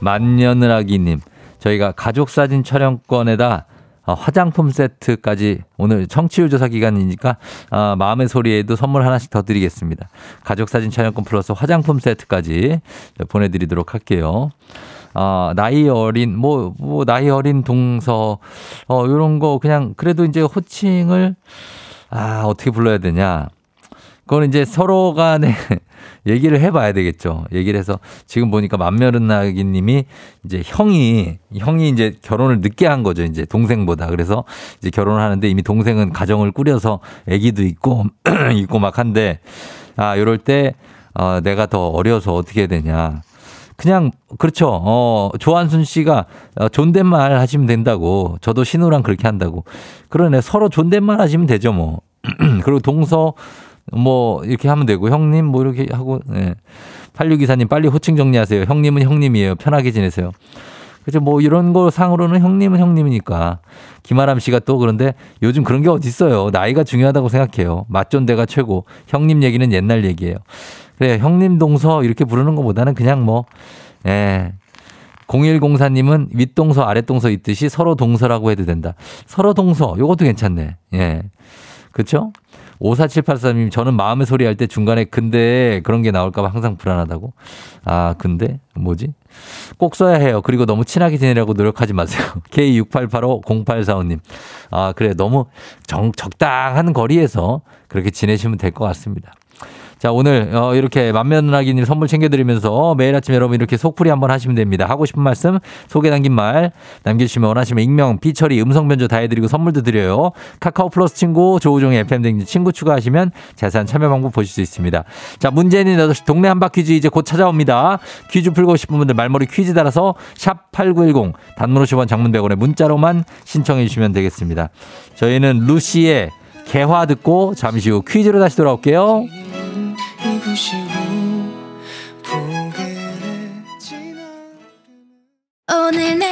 만년을하기 님. 저희가 가족 사진 촬영권에다 어, 화장품 세트까지 오늘 청취율 조사 기간이니까 아, 마음의 소리에도 선물 하나씩 더 드리겠습니다. 가족 사진 촬영권 플러스 화장품 세트까지 보내드리도록 할게요. 아, 나이 어린, 뭐, 뭐, 나이 어린 동서, 어, 요런 거 그냥 그래도 이제 호칭을, 아, 어떻게 불러야 되냐. 그건 이제 서로 간에 [LAUGHS] 얘기를 해봐야 되겠죠. 얘기를 해서 지금 보니까 만면은나기 님이 이제 형이, 형이 이제 결혼을 늦게 한 거죠. 이제 동생보다. 그래서 이제 결혼을 하는데 이미 동생은 가정을 꾸려서 아기도 있고, [CLEARS THROAT] 있고 막 한데, 아, 요럴 때, 어, 내가 더 어려서 어떻게 해야 되냐. 그냥 그렇죠. 어 조한순 씨가 어, 존댓말 하시면 된다고. 저도 신우랑 그렇게 한다고. 그러네 서로 존댓말 하시면 되죠 뭐. [CLEARS THROAT] 그리고 동서 뭐 이렇게 하면 되고 형님 뭐 이렇게 하고. 예. 8624님 빨리 호칭 정리하세요. 형님은 형님이에요. 편하게 지내세요. 그죠 뭐 이런 거 상으로는 형님은 형님이니까. 김아람 씨가 또 그런데 요즘 그런 게 어디 있어요. 나이가 중요하다고 생각해요. 맞존대가 최고. 형님 얘기는 옛날 얘기예요. 그래, 형님 동서 이렇게 부르는 것보다는 그냥 뭐, 예. 0104님은 윗동서, 아랫동서 있듯이 서로 동서라고 해도 된다. 서로 동서, 요것도 괜찮네. 예. 그쵸? 54783님, 저는 마음의 소리 할 때 중간에 근데 그런 게 나올까 봐 항상 불안하다고. 아, 근데? 뭐지? 꼭 써야 해요. 그리고 너무 친하게 지내려고 노력하지 마세요. [LAUGHS] K68850845님. 아, 그래. 너무 정, 적당한 거리에서 그렇게 지내시면 될 것 같습니다. 자, 오늘 어, 이렇게 만면나기님 선물 챙겨드리면서 매일 아침 여러분 이렇게 속풀이 한번 하시면 됩니다. 하고 싶은 말씀, 소개 담긴 말 남겨주시면 원하시면 익명, 피처리, 음성 변조 다 해드리고 선물도 드려요. 카카오 플러스 친구, 조우종의 FM 등 친구 추가하시면 자세한 참여 방법 보실 수 있습니다. 자, 문제는 8시 동네 한바 퀴즈 이제 곧 찾아옵니다. 퀴즈 풀고 싶은 분들 말머리 퀴즈 달아서 샵 8910 단문 50원 장문 100원에 문자로만 신청해 주시면 되겠습니다. 저희는 루시의 개화 듣고 잠시 후 퀴즈로 다시 돌아올게요. 오늘 내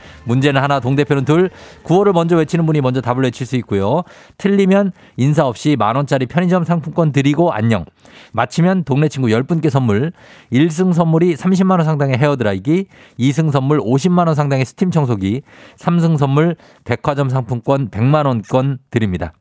문제는 하나, 동대표는 둘. 구호를 먼저 외치는 분이 먼저 답을 외칠 수 있고요. 틀리면 인사 없이 만 원짜리 편의점 상품권 드리고 안녕. 마치면 동네 친구 10분께 선물. 1승 선물이 30만 원 상당의 헤어드라이기, 2승 선물 50만 원 상당의 스팀 청소기, 3승 선물 백화점 상품권 100만 원권 드립니다.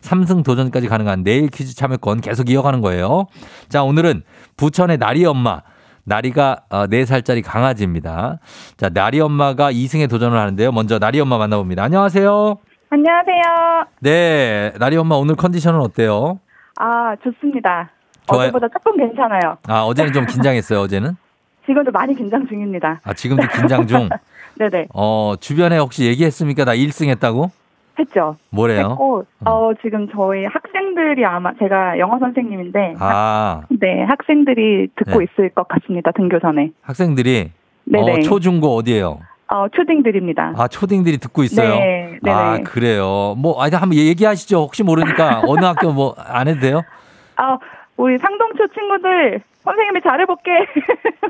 3승 도전까지 가능한 내일 퀴즈 참여권 계속 이어가는 거예요. 자, 오늘은 부천의 나리 엄마. 나리가 어, 4살짜리 강아지입니다. 자, 나리 엄마가 2승에 도전을 하는데요. 먼저 나리 엄마 만나봅니다. 안녕하세요. 안녕하세요. 네, 나리 엄마 오늘 컨디션은 어때요? 아, 좋습니다. 좋아요. 어제보다 조금 괜찮아요. 아, 어제는 좀 긴장했어요, 어제는? [LAUGHS] 지금도 많이 긴장 중입니다. 아, 지금도 긴장 중. [LAUGHS] 네네. 어, 주변에 혹시 얘기했습니까? 나 1승 했다고? 했죠. 뭐래요? 했고, 어, 지금 저희 학생들이 아마, 제가 영어 선생님인데, 아, 네, 학생들이 듣고 네. 있을 것 같습니다. 등교 전에. 학생들이 네네. 어, 초중고 어디예요? 어, 초딩들입니다. 아, 초딩들이 듣고 있어요. 네, 네네. 아, 그래요. 뭐, 아니, 한번 얘기하시죠. 혹시 모르니까 [LAUGHS] 어느 학교 뭐 안 해도 돼요? 아, 우리 상동초 친구들, 선생님이 잘해 볼게.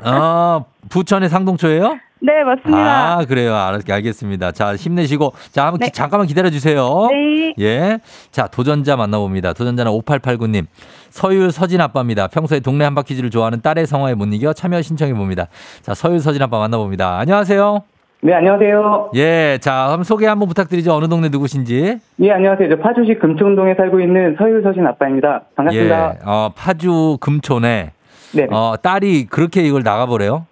아, 부천의 상동초예요? 네, 맞습니다. 아, 그래요. 알, 알겠습니다. 자, 힘내시고. 자, 한번 네. 기- 잠깐만 기다려 주세요. 네. 예. 자, 도전자 만나봅니다. 도전자는 5889님. 서율 서진 아빠입니다. 평소에 동네 한바퀴즈를 좋아하는 딸의 성화에 못 이겨 참여 신청해 봅니다. 자, 서율 서진 아빠 만나봅니다. 안녕하세요. 네, 안녕하세요. 예. 자, 한번 소개 한번 부탁드리죠. 어느 동네 누구신지. 예, 안녕하세요. 저 파주시 금천동에 살고 있는 서유서신 아빠입니다. 반갑습니다. 예. 어, 파주 금촌에 네. 어, 딸이 그렇게 이걸 나가버려요?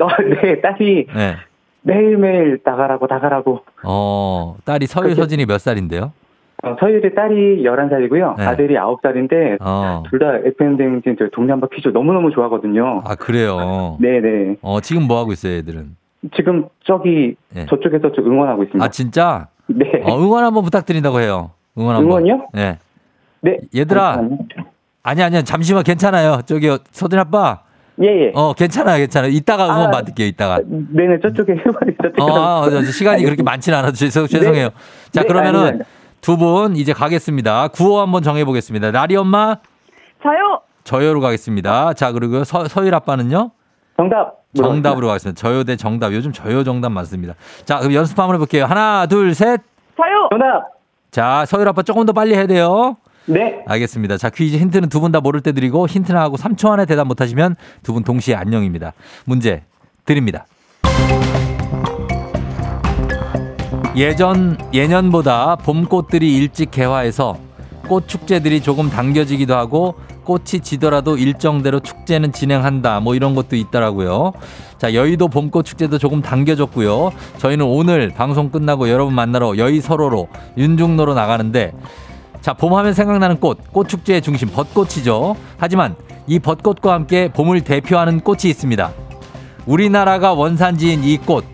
어, [LAUGHS] 네, 딸이 네. 매일매일 나가라고, 나가라고. 어, 딸이 서율 그렇게- 서진이 몇 살인데요? 어, 서유리 딸이 11살이고요. 네. 아들이 9살인데, 어. 둘다 FM대행진 저 동네 한바 퀴즈 너무너무 좋아하거든요. 아, 그래요. 네 네. 어, 지금 뭐 하고 있어요, 애들은? 지금 저기, 네. 저쪽에서 좀 응원하고 있습니다. 아, 진짜? 네. 어, 응원 한번 부탁드린다고 해요. 응원 한번. 응원이요? 네. 네. 얘들아. 아니, 아니야. 잠시만 괜찮아요. 저기, 서진 아빠. 예, 예. 어, 괜찮아요. 괜찮아요. 이따가 응원 아, 받을게요, 이따가. 네네, 저쪽에 해버리, 저쪽에. 어, 어, 저 시간이 그렇게 많지는 않아서 죄송, 죄송해요. 자, 네, 그러면은. 두 분 이제 가겠습니다. 구호 한번 정해보겠습니다. 나리 엄마, 저요! 저요로 가겠습니다. 자, 그리고 서, 서일 아빠는요? 정답. 정답으로 가겠습니다. 저요 대 정답. 요즘 저요 정답 많습니다. 자, 그럼 연습 한번 해볼게요. 하나, 둘, 셋. 저요! 정답. 자, 서일 아빠 조금 더 빨리 해야 돼요. 네. 알겠습니다. 자, 퀴즈 힌트는 두 분 다 모를 때 드리고 힌트 나 하고 3초 안에 대답 못 하시면 두 분 동시에 안녕입니다. 문제 드립니다. 예전 예년보다 봄꽃들이 일찍 개화해서 꽃 축제들이 조금 당겨지기도 하고 꽃이 지더라도 일정대로 축제는 진행한다. 뭐 이런 것도 있더라고요. 자, 여의도 봄꽃 축제도 조금 당겨졌고요. 저희는 오늘 방송 끝나고 여러분 만나러 여의 서로로 윤중로로 나가는데 자, 봄하면 생각나는 꽃, 꽃축제의 중심, 벚꽃이죠. 하지만 이 벚꽃과 함께 봄을 대표하는 꽃이 있습니다. 우리나라가 원산지인 이 꽃,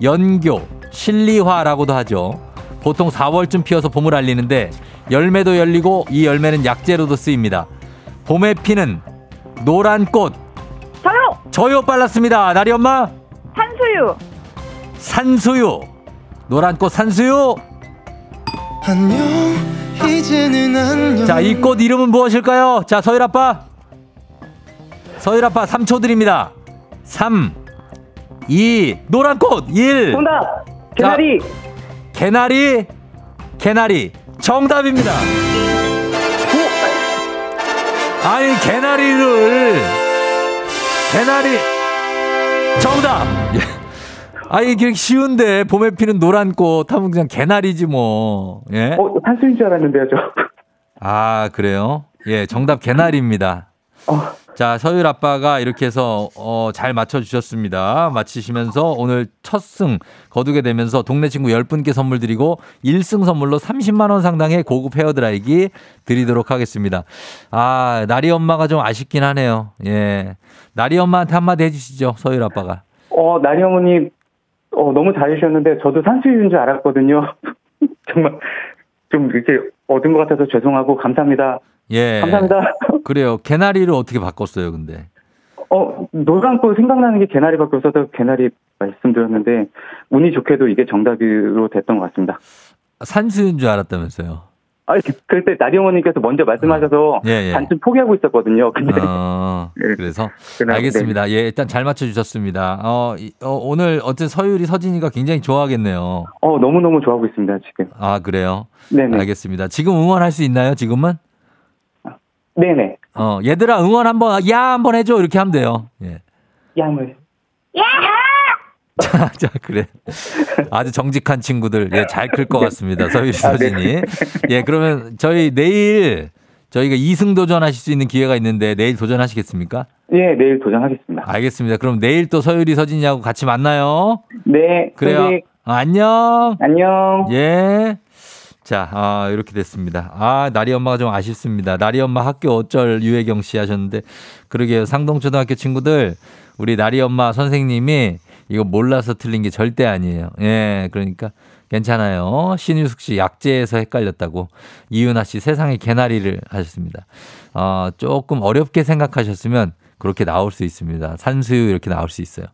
연교, 실리화라고도 하죠. 보통 4월쯤 피어서 봄을 알리는데 열매도 열리고 이 열매는 약재로도 쓰입니다. 봄에 피는 노란 꽃, 저요! 저요 빨랐습니다. 나리 엄마, 한수유! 산수유. 노란 꽃 산수유. 안녕 자, 이 꽃 이름은 무엇일까요? 자, 서일 아빠. 서일 아빠 3초 드립니다. 3, 2, 노란 꽃, 1. 정답. 개나리. 개나리, 개나리. 정답입니다. 아니, 개나리를. 개나리. 정답! 예. 아니, 이게 쉬운데, 봄에 피는 노란 꽃 하면 그냥 개나리지 뭐. 예? 어, 한수인 줄 알았는데요, 저. 아, 그래요? 예, 정답 개나리입니다. 어. 자, 서율 아빠가 이렇게 해서 어, 잘 맞춰주셨습니다. 마치시면서 오늘 첫 승 거두게 되면서 동네 친구 10분께 선물 드리고 1승 선물로 30만원 상당의 고급 헤어드라이기 드리도록 하겠습니다. 아, 나리 엄마가 좀 아쉽긴 하네요. 예. 나리 엄마한테 한마디 해주시죠, 서율 아빠가. 어, 나리 어머니, 어, 너무 잘해주셨는데, 저도 산수유인 줄 알았거든요. [LAUGHS] 정말, 좀 이렇게 얻은 것 같아서 죄송하고, 감사합니다. 예. 감사합니다. 그래요. 개나리를 어떻게 바꿨어요, 근데? 어, 노란꽃 생각나는 게 개나리 밖에 없어서 개나리 말씀드렸는데, 운이 좋게도 이게 정답으로 됐던 것 같습니다. 산수인 줄 알았다면서요. 아, 그때 나리 어머니께서 먼저 말씀하셔서, 예, 예. 단순 포기하고 있었거든요. 근데, 어, 네. 그래서 알겠습니다. 예, 일단 잘 맞춰주셨습니다. 어, 이- 어, 오늘 어쨌든 서율이 서진이가 굉장히 좋아하겠네요. 어, 너무 너무 좋아하고 있습니다, 지금. 아 그래요? 네네. 알겠습니다. 지금 응원할 수 있나요? 지금은? 네네. 어, 얘들아 응원 한번 야 한번 해줘 이렇게 하면 돼요. 예. 양을. [LAUGHS] 자, 자 그래. 아주 정직한 친구들 예, 잘 클 것 같습니다. 서율이 아, 네. 서진이. 예, 그러면 저희 내일 저희가 2승 도전하실 수 있는 기회가 있는데 내일 도전하시겠습니까? 예, 내일 도전하겠습니다. 알겠습니다. 그럼 내일 또 서유리 서진이하고 같이 만나요. 네. 그래요. 선생님, 어, 안녕. 안녕. 예. 자, 아, 이렇게 됐습니다. 아, 나리 엄마가 좀 아쉽습니다. 나리 엄마 학교 어쩔 유혜경 씨 하셨는데, 그러게요. 상동초등학교 친구들, 우리 나리 엄마 선생님이 이거 몰라서 틀린 게 절대 아니에요. 예, 그러니까 괜찮아요. 신유숙 씨 약재에서 헷갈렸다고. 이윤아 씨 세상에 개나리를 하셨습니다. 어, 조금 어렵게 생각하셨으면 그렇게 나올 수 있습니다. 산수유 이렇게 나올 수 있어요.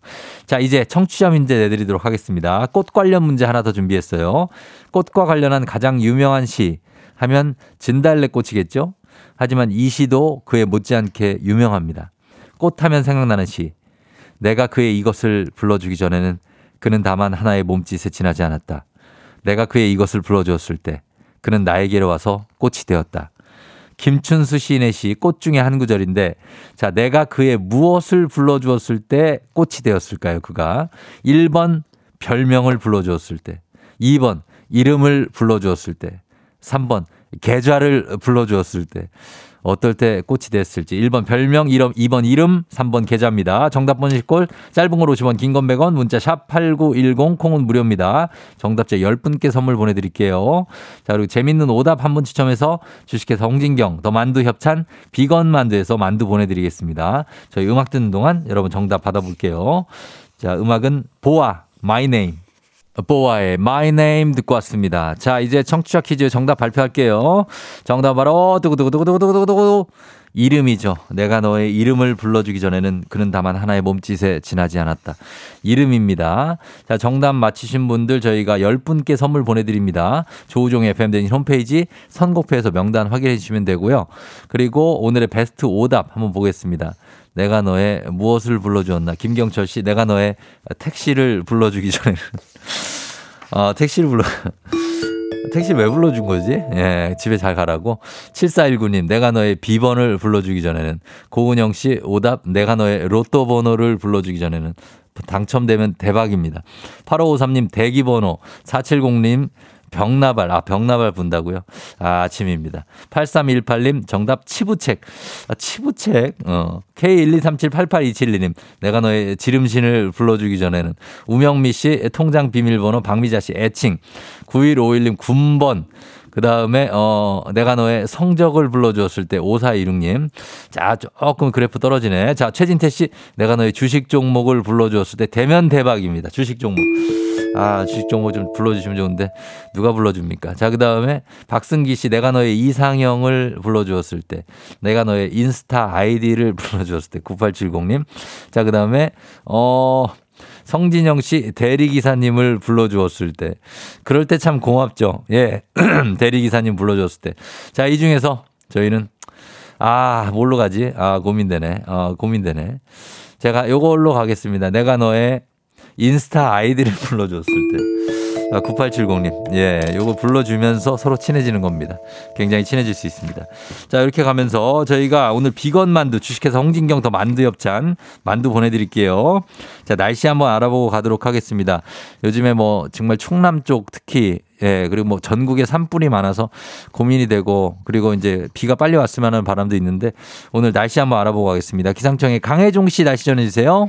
자, 이제 청취자 문제 내드리도록 하겠습니다. 꽃 관련 문제 하나 더 준비했어요. 꽃과 관련한 가장 유명한 시 하면 진달래 꽃이겠죠? 하지만 이 시도 그에 못지않게 유명합니다. 꽃 하면 생각나는 시. 내가 그의 이것을 불러주기 전에는 그는 다만 하나의 몸짓에 지나지 않았다. 내가 그의 이것을 불러주었을 때 그는 나에게로 와서 꽃이 되었다. 김춘수 시인의 시 꽃 중에 한 구절인데 자 내가 그의 무엇을 불러주었을 때 꽃이 되었을까요 그가 1번 별명을 불러주었을 때 2번 이름을 불러주었을 때 3번 계좌를 불러주었을 때 어떨 때 꽃이 됐을지 1번 별명 이름 2번 이름 3번 계좌입니다. 정답 보내실 걸 짧은 걸 50원 긴 건 100원 문자 샵 8910 콩은 무료입니다. 정답자 10분께 선물 보내드릴게요. 자 그리고 재밌는 오답 한 분 추첨해서 주식회사 홍진경 더 만두 협찬 비건 만두에서 만두 보내드리겠습니다. 저희 음악 듣는 동안 여러분 정답 받아볼게요. 자 음악은 보아 My Name 보아의 My Name 듣고 왔습니다. 자, 이제 청취자 퀴즈 정답 발표할게요. 정답 바로 두구두구두구두구두구두구 이름이죠. 내가 너의 이름을 불러주기 전에는 그는 다만 하나의 몸짓에 지나지 않았다. 이름입니다. 자, 정답 맞히신 분들 저희가 10분께 선물 보내드립니다. 조우종의 FM댕진 홈페이지 선곡표에서 명단 확인해 주시면 되고요. 그리고 오늘의 베스트 오답 한번 보겠습니다. 내가 너의 무엇을 불러주었나. 김경철 씨, 내가 너의 택시를 불러주기 전에는. [LAUGHS] 어, 택시를 불러. [LAUGHS] 택시 왜 불러준 거지? 예, 집에 잘 가라고. 7419님, 내가 너의 비번을 불러주기 전에는. 고은영 씨, 오답, 내가 너의 로또 번호를 불러주기 전에는. 당첨되면 대박입니다. 8553님, 대기번호. 470님, 병나발, 아, 병나발 분다고요? 아, 아침입니다. 8318님, 정답 치부책. 아, 치부책? 어. K123788272님, 내가 너의 지름신을 불러주기 전에는. 우명미 씨, 통장 비밀번호, 박미자 씨, 애칭. 9151님, 군번. 그 다음에, 어, 내가 너의 성적을 불러주었을 때, 5426님. 자, 조금 그래프 떨어지네. 자, 최진태 씨, 내가 너의 주식 종목을 불러주었을 때, 대면 대박입니다. 주식 종목. 아, 주식 종목 좀 불러주시면 좋은데, 누가 불러줍니까? 자, 그 다음에, 박승기 씨, 내가 너의 이상형을 불러주었을 때, 내가 너의 인스타 아이디를 [LAUGHS] 불러주었을 때, 9870님. 자, 그 다음에, 어, 성진영 씨 대리기사님을 불러주었을 때. 그럴 때 참 고맙죠. 예. [CLEARS THROAT] 대리기사님 불러줬을 때. 자, 이 중에서 저희는, 아, 뭘로 가지? 아, 고민되네. 아, 고민되네. 제가 요걸로 가겠습니다. 내가 너의 인스타 아이디를 [LAUGHS] 불러줬을 때. 아, 9870님. 예, 요거 불러주면서 서로 친해지는 겁니다. 굉장히 친해질 수 있습니다. 자, 이렇게 가면서 저희가 오늘 비건 만두 주식회사 홍진경 더 만두 협찬 만두 보내드릴게요. 자, 날씨 한번 알아보고 가도록 하겠습니다. 요즘에 뭐 정말 충남 쪽 특히 예, 그리고 뭐 전국에 산불이 많아서 고민이 되고 그리고 이제 비가 빨리 왔으면 하는 바람도 있는데 오늘 날씨 한번 알아보고 가겠습니다. 기상청의 강혜종 씨 날씨 전해주세요.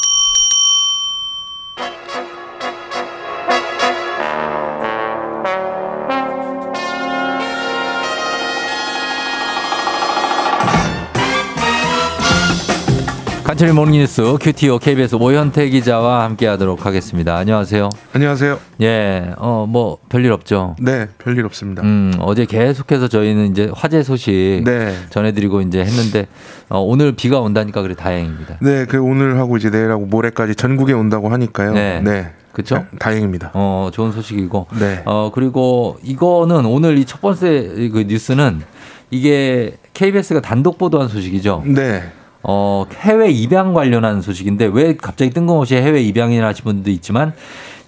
간추린 모닝뉴스 큐티오 KBS 오현태 기자와 함께하도록 하겠습니다. 안녕하세요. 안녕하세요. 예, 어, 뭐, 별일 없죠? 네, 별일 없습니다. 음, 어제 계속해서 저희는 이제 화재 소식 네. 전해드리고 이제 했는데, 어, 오늘 비가 온다니까 그래 다행입니다. 네, 그 오늘 하고 이제 내일하고 모레까지 전국에 온다고 하니까요. 네. 네. 다- 다행입니다. 어, 좋은 소식이고. 네. 어, 그리고 이거는 오늘 이 첫 번째 그 뉴스는 이게 KBS가 단독 보도한 소식이죠. 네. 어, 해외 입양 관련한 소식인데 왜 갑자기 뜬금없이 해외 입양이나 하신 분도 있지만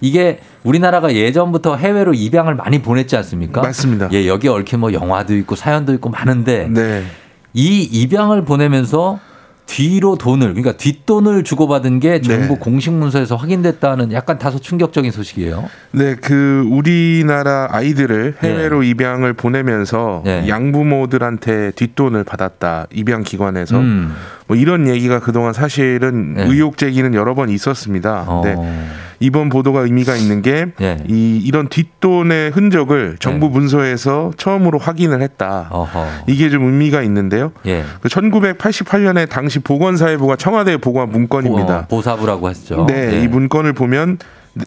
이게 우리나라가 예전부터 해외로 입양을 많이 보냈지 않습니까? 맞습니다. 예, 여기 얽힌 뭐 영화도 있고 사연도 있고 많은데 네. 이 입양을 보내면서 뒤로 돈을 그러니까 뒷돈을 주고받은 게 정부 네. 공식 문서에서 확인됐다는 약간 다소 충격적인 소식이에요. 네, 그 우리나라 아이들을 해외로 입양을 보내면서 네. 양부모들한테 뒷돈을 받았다 입양 기관에서 음. 뭐 이런 얘기가 그동안 사실은 네. 의혹 제기는 여러 번 있었습니다. 어. 네. 이번 보도가 의미가 있는 게이 예. 이런 뒷돈의 흔적을 정부 네. 문서에서 처음으로 확인을 했다. 어허. 이게 좀 의미가 있는데요. 예. 그 1988년에 당시 보건사회부가 청와대에 보고한 문건입니다. 어, 보사부라고 했죠. 네, 예. 이 문건을 보면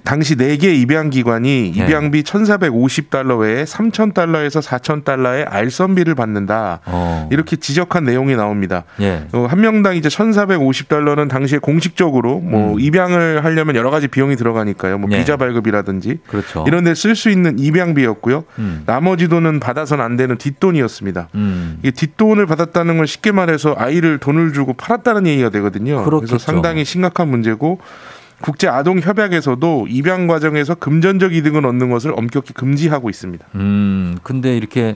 당시 네개 입양 기관이 네. 입양비 1,450달러 외에 3,000달러에서 4,000달러의 알선비를 받는다. 어. 이렇게 지적한 내용이 나옵니다. 예. 어, 한 명당 이제 1,450달러는 당시에 공식적으로 뭐 음. 입양을 하려면 여러 가지 비용이 들어가니까요. 뭐 네. 비자 발급이라든지 그렇죠. 이런 데 쓸 수 있는 입양비였고요. 음. 나머지 돈은 받아서는 안 되는 뒷돈이었습니다. 음. 이게 뒷돈을 받았다는 건 쉽게 말해서 아이를 돈을 주고 팔았다는 얘기가 되거든요. 그렇겠죠. 그래서 상당히 심각한 문제고 국제 아동 협약에서도 입양 과정에서 금전적 이득을 얻는 것을 엄격히 금지하고 있습니다. 음, 근데 이렇게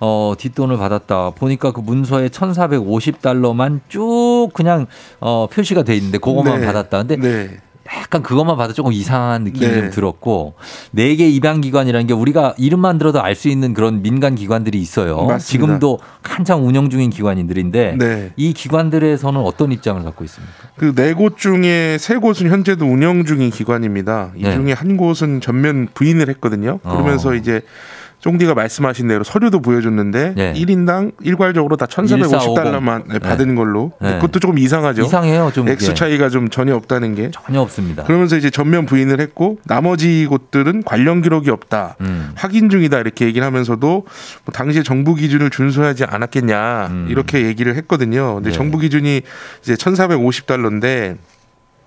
어, 뒷돈을 받았다. 보니까 그 문서에 1,450달러만 쭉 그냥 어, 표시가 돼 있는데 그것만 네. 받았다. 근데 네. 약간 그것만 봐도 조금 이상한 느낌이 네. 좀 들었고 네 개 입양 기관이라는 게 우리가 이름만 들어도 알 수 있는 그런 민간 기관들이 있어요. 맞습니다. 지금도 한창 운영 중인 기관들인데 네. 이 기관들에서는 어떤 입장을 갖고 있습니까? 그 네 곳 중에 세 곳은 현재도 운영 중인 기관입니다. 이 네. 중에 한 곳은 전면 부인을 했거든요. 그러면서 어. 이제 쫑디가 말씀하신 대로 서류도 보여줬는데 네. 1인당 일괄적으로 다 1,450달러만 1450. 받은 걸로. 네. 그것도 조금 이상하죠. 이상해요, 좀 액수. 차이가 좀 전혀 없다는 게. 전혀 없습니다. 그러면서 이제 전면 부인을 했고 나머지 곳들은 관련 기록이 없다. 음. 확인 중이다 이렇게 얘기를 하면서도 뭐 당시에 정부 기준을 준수하지 않았겠냐 음. 이렇게 얘기를 했거든요. 근데 네. 정부 기준이 이제 1,450달러인데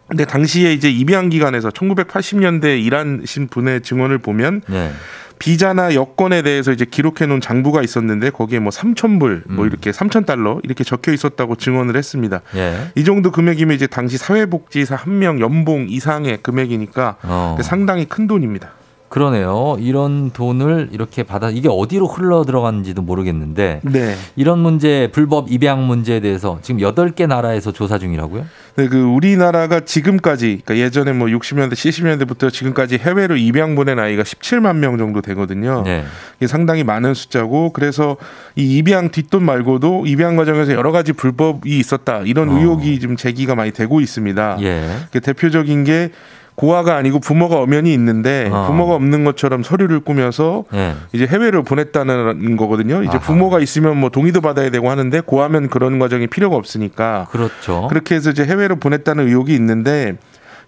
근데 당시에 이제 입양 기관에서 1980년대 일하신 분의 증언을 보면 네. 비자나 여권에 대해서 이제 기록해 놓은 장부가 있었는데 거기에 뭐 3,000불 뭐 음. 이렇게 3,000달러 이렇게 적혀 있었다고 증언을 했습니다. 예. 이 정도 금액이면 이제 당시 사회복지사 한 명 연봉 이상의 금액이니까 어. 상당히 큰 돈입니다. 그러네요. 이런 돈을 이렇게 받아 이게 어디로 흘러 들어갔는지도 모르겠는데 네. 이런 문제 불법 입양 문제에 대해서 지금 8개 나라에서 조사 중이라고요? 네, 그 우리나라가 지금까지 그러니까 예전에 뭐 60년대, 70년대부터 지금까지 해외로 입양 보낸 아이가 17만 명 정도 되거든요. 네. 이게 상당히 많은 숫자고 그래서 이 입양 뒷돈 말고도 입양 과정에서 여러 가지 불법이 있었다 이런 어. 의혹이 좀 제기가 많이 되고 있습니다. 예. 그 대표적인 게 고아가 아니고 부모가 엄연히 있는데 어. 부모가 없는 것처럼 서류를 꾸며서 예. 이제 해외로 보냈다는 거거든요. 이제 아하. 부모가 있으면 뭐 동의도 받아야 되고 하는데 고하면 그런 과정이 필요가 없으니까 그렇죠. 그렇게 해서 이제 해외로 보냈다는 의혹이 있는데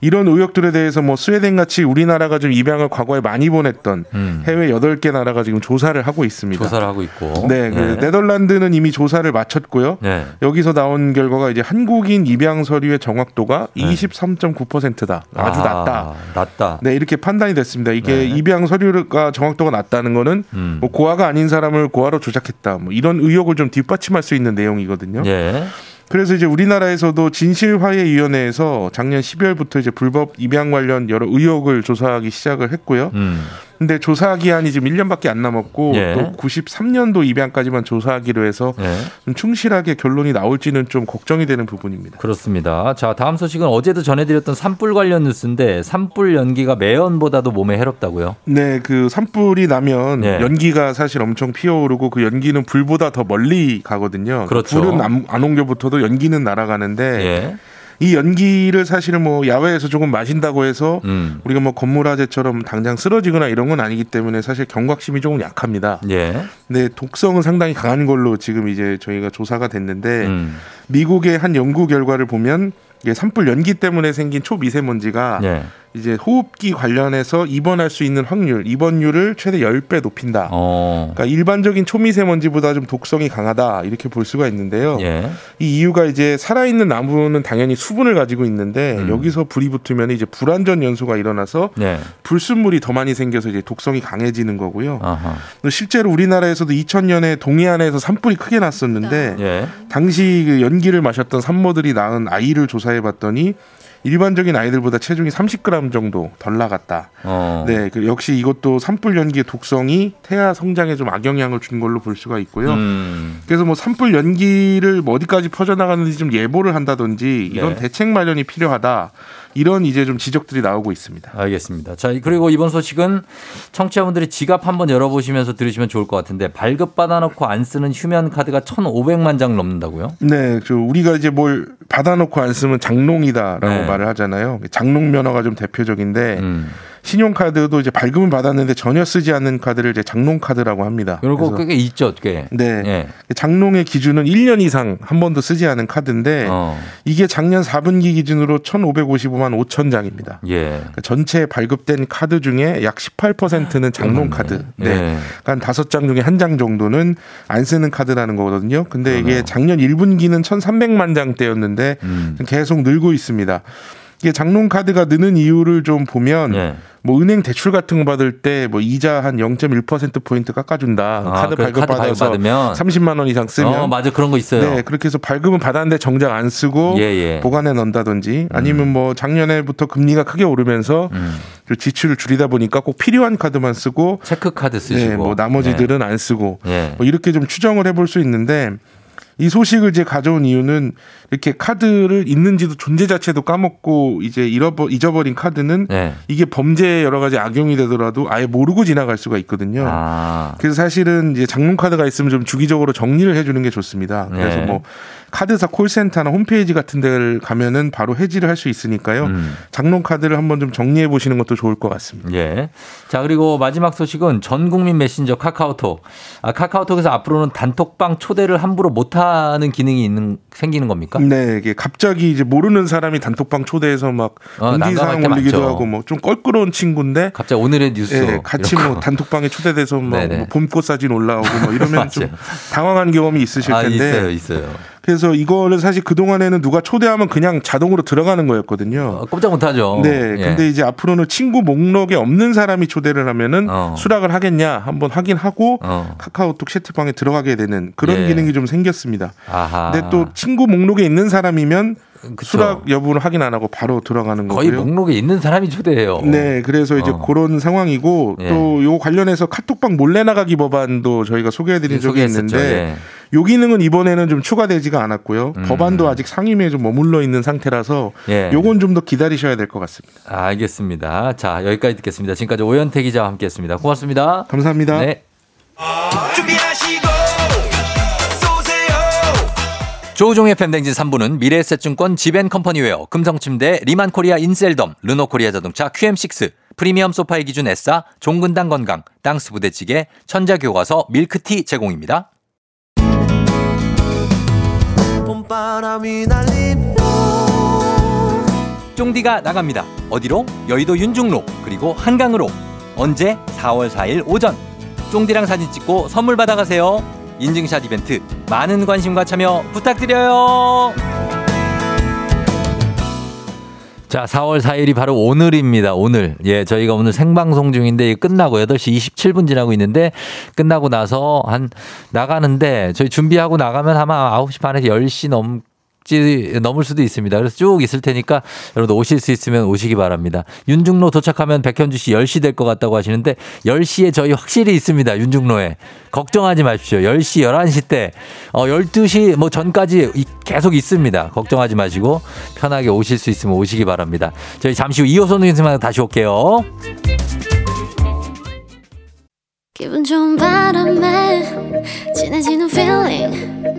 이런 의혹들에 대해서 뭐 스웨덴 같이 우리나라가 좀 입양을 과거에 많이 보냈던 음. 해외 여덟 개 나라가 지금 조사를 하고 있습니다. 조사를 하고 있고. 네, 그 네. 네덜란드는 이미 조사를 마쳤고요. 네. 여기서 나온 결과가 이제 한국인 입양 서류의 정확도가 네. 23.9%다. 아주 낮다. 아, 낮다. 네, 이렇게 판단이 됐습니다. 이게 네. 입양 서류가 정확도가 낮다는 거는 음. 뭐 고아가 아닌 사람을 고아로 조작했다. 뭐 이런 의혹을 좀 뒷받침할 수 있는 내용이거든요. 예. 그래서 이제 우리나라에서도 진실화해위원회에서 작년 12월부터 이제 불법 입양 관련 여러 의혹을 조사하기 시작을 했고요. 음. 근데 조사 기한이 지금 1년밖에 안 남았고 예. 또 93년도 입양까지만 조사하기로 해서 예. 좀 충실하게 결론이 나올지는 좀 걱정이 되는 부분입니다. 그렇습니다. 자, 다음 소식은 어제도 전해드렸던 산불 관련 뉴스인데 산불 연기가 매연보다도 몸에 해롭다고요? 네, 그 산불이 나면 예. 연기가 사실 엄청 피어오르고 그 연기는 불보다 더 멀리 가거든요. 그렇죠. 불은 안, 안 옮겨붙어도 연기는 날아가는데 예. 이 연기를 사실은 뭐 야외에서 조금 마신다고 해서 음. 우리가 뭐 건물화재처럼 당장 쓰러지거나 이런 건 아니기 때문에 사실 경각심이 조금 약합니다. 예. 근데 독성은 상당히 강한 걸로 지금 이제 저희가 조사가 됐는데 음. 미국의 한 연구 결과를 보면 이게 산불 연기 때문에 생긴 초미세먼지가 예. 이제 호흡기 관련해서 입원할 수 있는 확률, 입원율을 최대 10배 높인다. 어. 그러니까 일반적인 초미세먼지보다 좀 독성이 강하다 이렇게 볼 수가 있는데요. 예. 이 이유가 이제 살아있는 나무는 당연히 수분을 가지고 있는데 음. 여기서 불이 붙으면 이제 불안전 연소가 일어나서 예. 불순물이 더 많이 생겨서 이제 독성이 강해지는 거고요. 아하. 또 실제로 우리나라에서도 2000년에 동해안에서 산불이 크게 났었는데 예. 당시 그 연기를 마셨던 산모들이 낳은 아이를 조사해 봤더니 일반적인 아이들보다 체중이 30g 정도 덜 나갔다. 어. 네, 그 역시 이것도 산불 연기의 독성이 태아 성장에 좀 악영향을 준 걸로 볼 수가 있고요. 음. 그래서 뭐 산불 연기를 뭐 어디까지 퍼져나가는지 좀 예보를 한다든지 이런 네. 대책 마련이 필요하다. 이런 이제 좀 지적들이 나오고 있습니다. 알겠습니다. 자, 그리고 이번 소식은 청취자분들이 지갑 한번 열어보시면서 들으시면 좋을 것 같은데 발급 받아놓고 안 쓰는 휴면 카드가 1,500만 장 넘는다고요? 네, 저 우리가 이제 뭘 받아놓고 안 쓰면 장롱이다라고 네. 말을 하잖아요. 장롱 면허가 좀 대표적인데 음. 신용카드도 이제 발급은 받았는데 전혀 쓰지 않는 카드를 이제 장롱 카드라고 합니다. 그리고 그래서 꽤 있죠, 꽤. 네. 예. 장롱의 기준은 1년 이상 한 번도 쓰지 않은 카드인데 어. 이게 작년 4분기 기준으로 1,555만 5천 장입니다. 예. 그러니까 전체 발급된 카드 중에 약 18%는 장롱 카드. 네. 예. 그러니까 한 다섯 장 중에 한 장 정도는 안 쓰는 카드라는 거거든요. 근데 이게. 작년 1분기는 1,300만 장대였는데 음. 계속 늘고 있습니다. 이게 장롱 카드가 느는 이유를 좀 보면 예. 뭐 은행 대출 같은 거 받을 때 뭐 이자 한 0.1% 포인트 깎아준다. 아, 카드 발급 카드 받아서 발급받으면 30만 원 이상 쓰면 어, 맞아. 그런 거 있어요. 네, 그렇게 해서 발급은 받았는데 정작 안 쓰고 예, 예. 보관해 넣는다든지 아니면 뭐 작년에부터 금리가 크게 오르면서 음. 그 지출을 줄이다 보니까 꼭 필요한 카드만 쓰고 체크 카드 쓰시고. 네, 뭐 나머지들은 안 쓰고 예. 뭐 이렇게 좀 추정을 해볼 수 있는데 이 소식을 이제 가져온 이유는 이렇게 카드를 있는지도 존재 자체도 까먹고 이제 잃어버 잊어버린 카드는 예. 이게 범죄에 여러 가지 악용이 되더라도 아예 모르고 지나갈 수가 있거든요. 아. 그래서 사실은 이제 장롱 카드가 있으면 좀 주기적으로 정리를 해주는 게 좋습니다. 그래서 네. 뭐 카드사 콜센터나 홈페이지 같은 데를 가면은 바로 해지를 할 수 있으니까요. 음. 장롱 카드를 한번 좀 정리해 보시는 것도 좋을 것 같습니다. 예. 자, 그리고 마지막 소식은 전 국민 메신저 카카오톡. 아, 카카오톡에서 앞으로는 단톡방 초대를 함부로 못 하는 기능이 있는, 생기는 겁니까? 네, 이게 갑자기 이제 모르는 사람이 단톡방 초대해서 막 어, 공지사항 올리기도 많죠. 하고 뭐 좀 껄끄러운 친구인데 갑자기 오늘의 뉴스. 예, 같이 뭐 거. 단톡방에 초대돼서 뭐, 봄꽃 사진 올라오고 뭐 이러면 [LAUGHS] 좀. 당황한 경험이 있으실 아, 텐데 있어요, 있어요. 그래서 이거를 사실 그 동안에는 누가 초대하면 그냥 자동으로 들어가는 거였거든요. 어, 꼼짝 못하죠. 네, 예. 근데 이제 앞으로는 친구 목록에 없는 사람이 초대를 하면은 어. 수락을 하겠냐 한번 확인하고 어. 카카오톡 채팅방에 들어가게 되는 그런 예. 기능이 좀 생겼습니다. 아하. 근데 또 친구 목록에 있는 사람이면 그쵸. 수락 여부를 확인 안 하고 바로 들어가는 거의 거고요. 목록에 있는 사람이 초대해요. 네, 그래서 이제 어. 그런 상황이고 예. 또요 관련해서 카톡방 몰래 나가기 법안도 저희가 소개해드린 적이 소개했었죠. 있는데 예. 요 기능은 이번에는 좀 추가되지가 않았고요. 음. 법안도 아직 상임위에 좀 머물러 있는 상태라서 예. 요건 좀 더 기다리셔야 될 것 같습니다. 알겠습니다. 자, 여기까지 듣겠습니다. 지금까지 오현태 기자와 함께 했습니다. 고맙습니다. 감사합니다. 네. 준비하시고 조우종의 FM댕진 3부는 미래에셋증권 지벤컴퍼니웨어, 금성침대, 리만코리아 인셀덤, 르노코리아 자동차 QM6, 프리미엄 소파의 기준 에싸, 종근당 건강, 땅스 부대찌개, 천재교과서 밀크티 제공입니다. 쫑디가 나갑니다. 어디로? 여의도 윤중로, 그리고 한강으로. 언제? 4월 4일 오전. 쫑디랑 사진 찍고 선물 받아가세요. 인증샷 이벤트 많은 관심과 참여 부탁드려요. 자, 4월 4일이 바로 오늘입니다. 오늘. 예, 저희가 오늘 생방송 중인데 끝나고 8시 27분 지나고 있는데 끝나고 나서 한 나가는데 저희 준비하고 나가면 아마 9시 반에서 10시 넘 넘을 수도 있습니다. 그래서 쭉 있을 테니까 여러분 오실 수 있으면 오시기 바랍니다. 윤중로 도착하면 백현주 씨 10시 될 것 같다고 하시는데 10시에 저희 확실히 있습니다. 윤중로에. 걱정하지 마십시오. 10시, 11시 때, 어, 12시 뭐 전까지 이- 계속 있습니다. 걱정하지 마시고 편하게 오실 수 있으면 오시기 바랍니다. 저희 잠시 후 2호선 선생님한테 다시 올게요. 기분 좋은 바람에 진해지는 feeling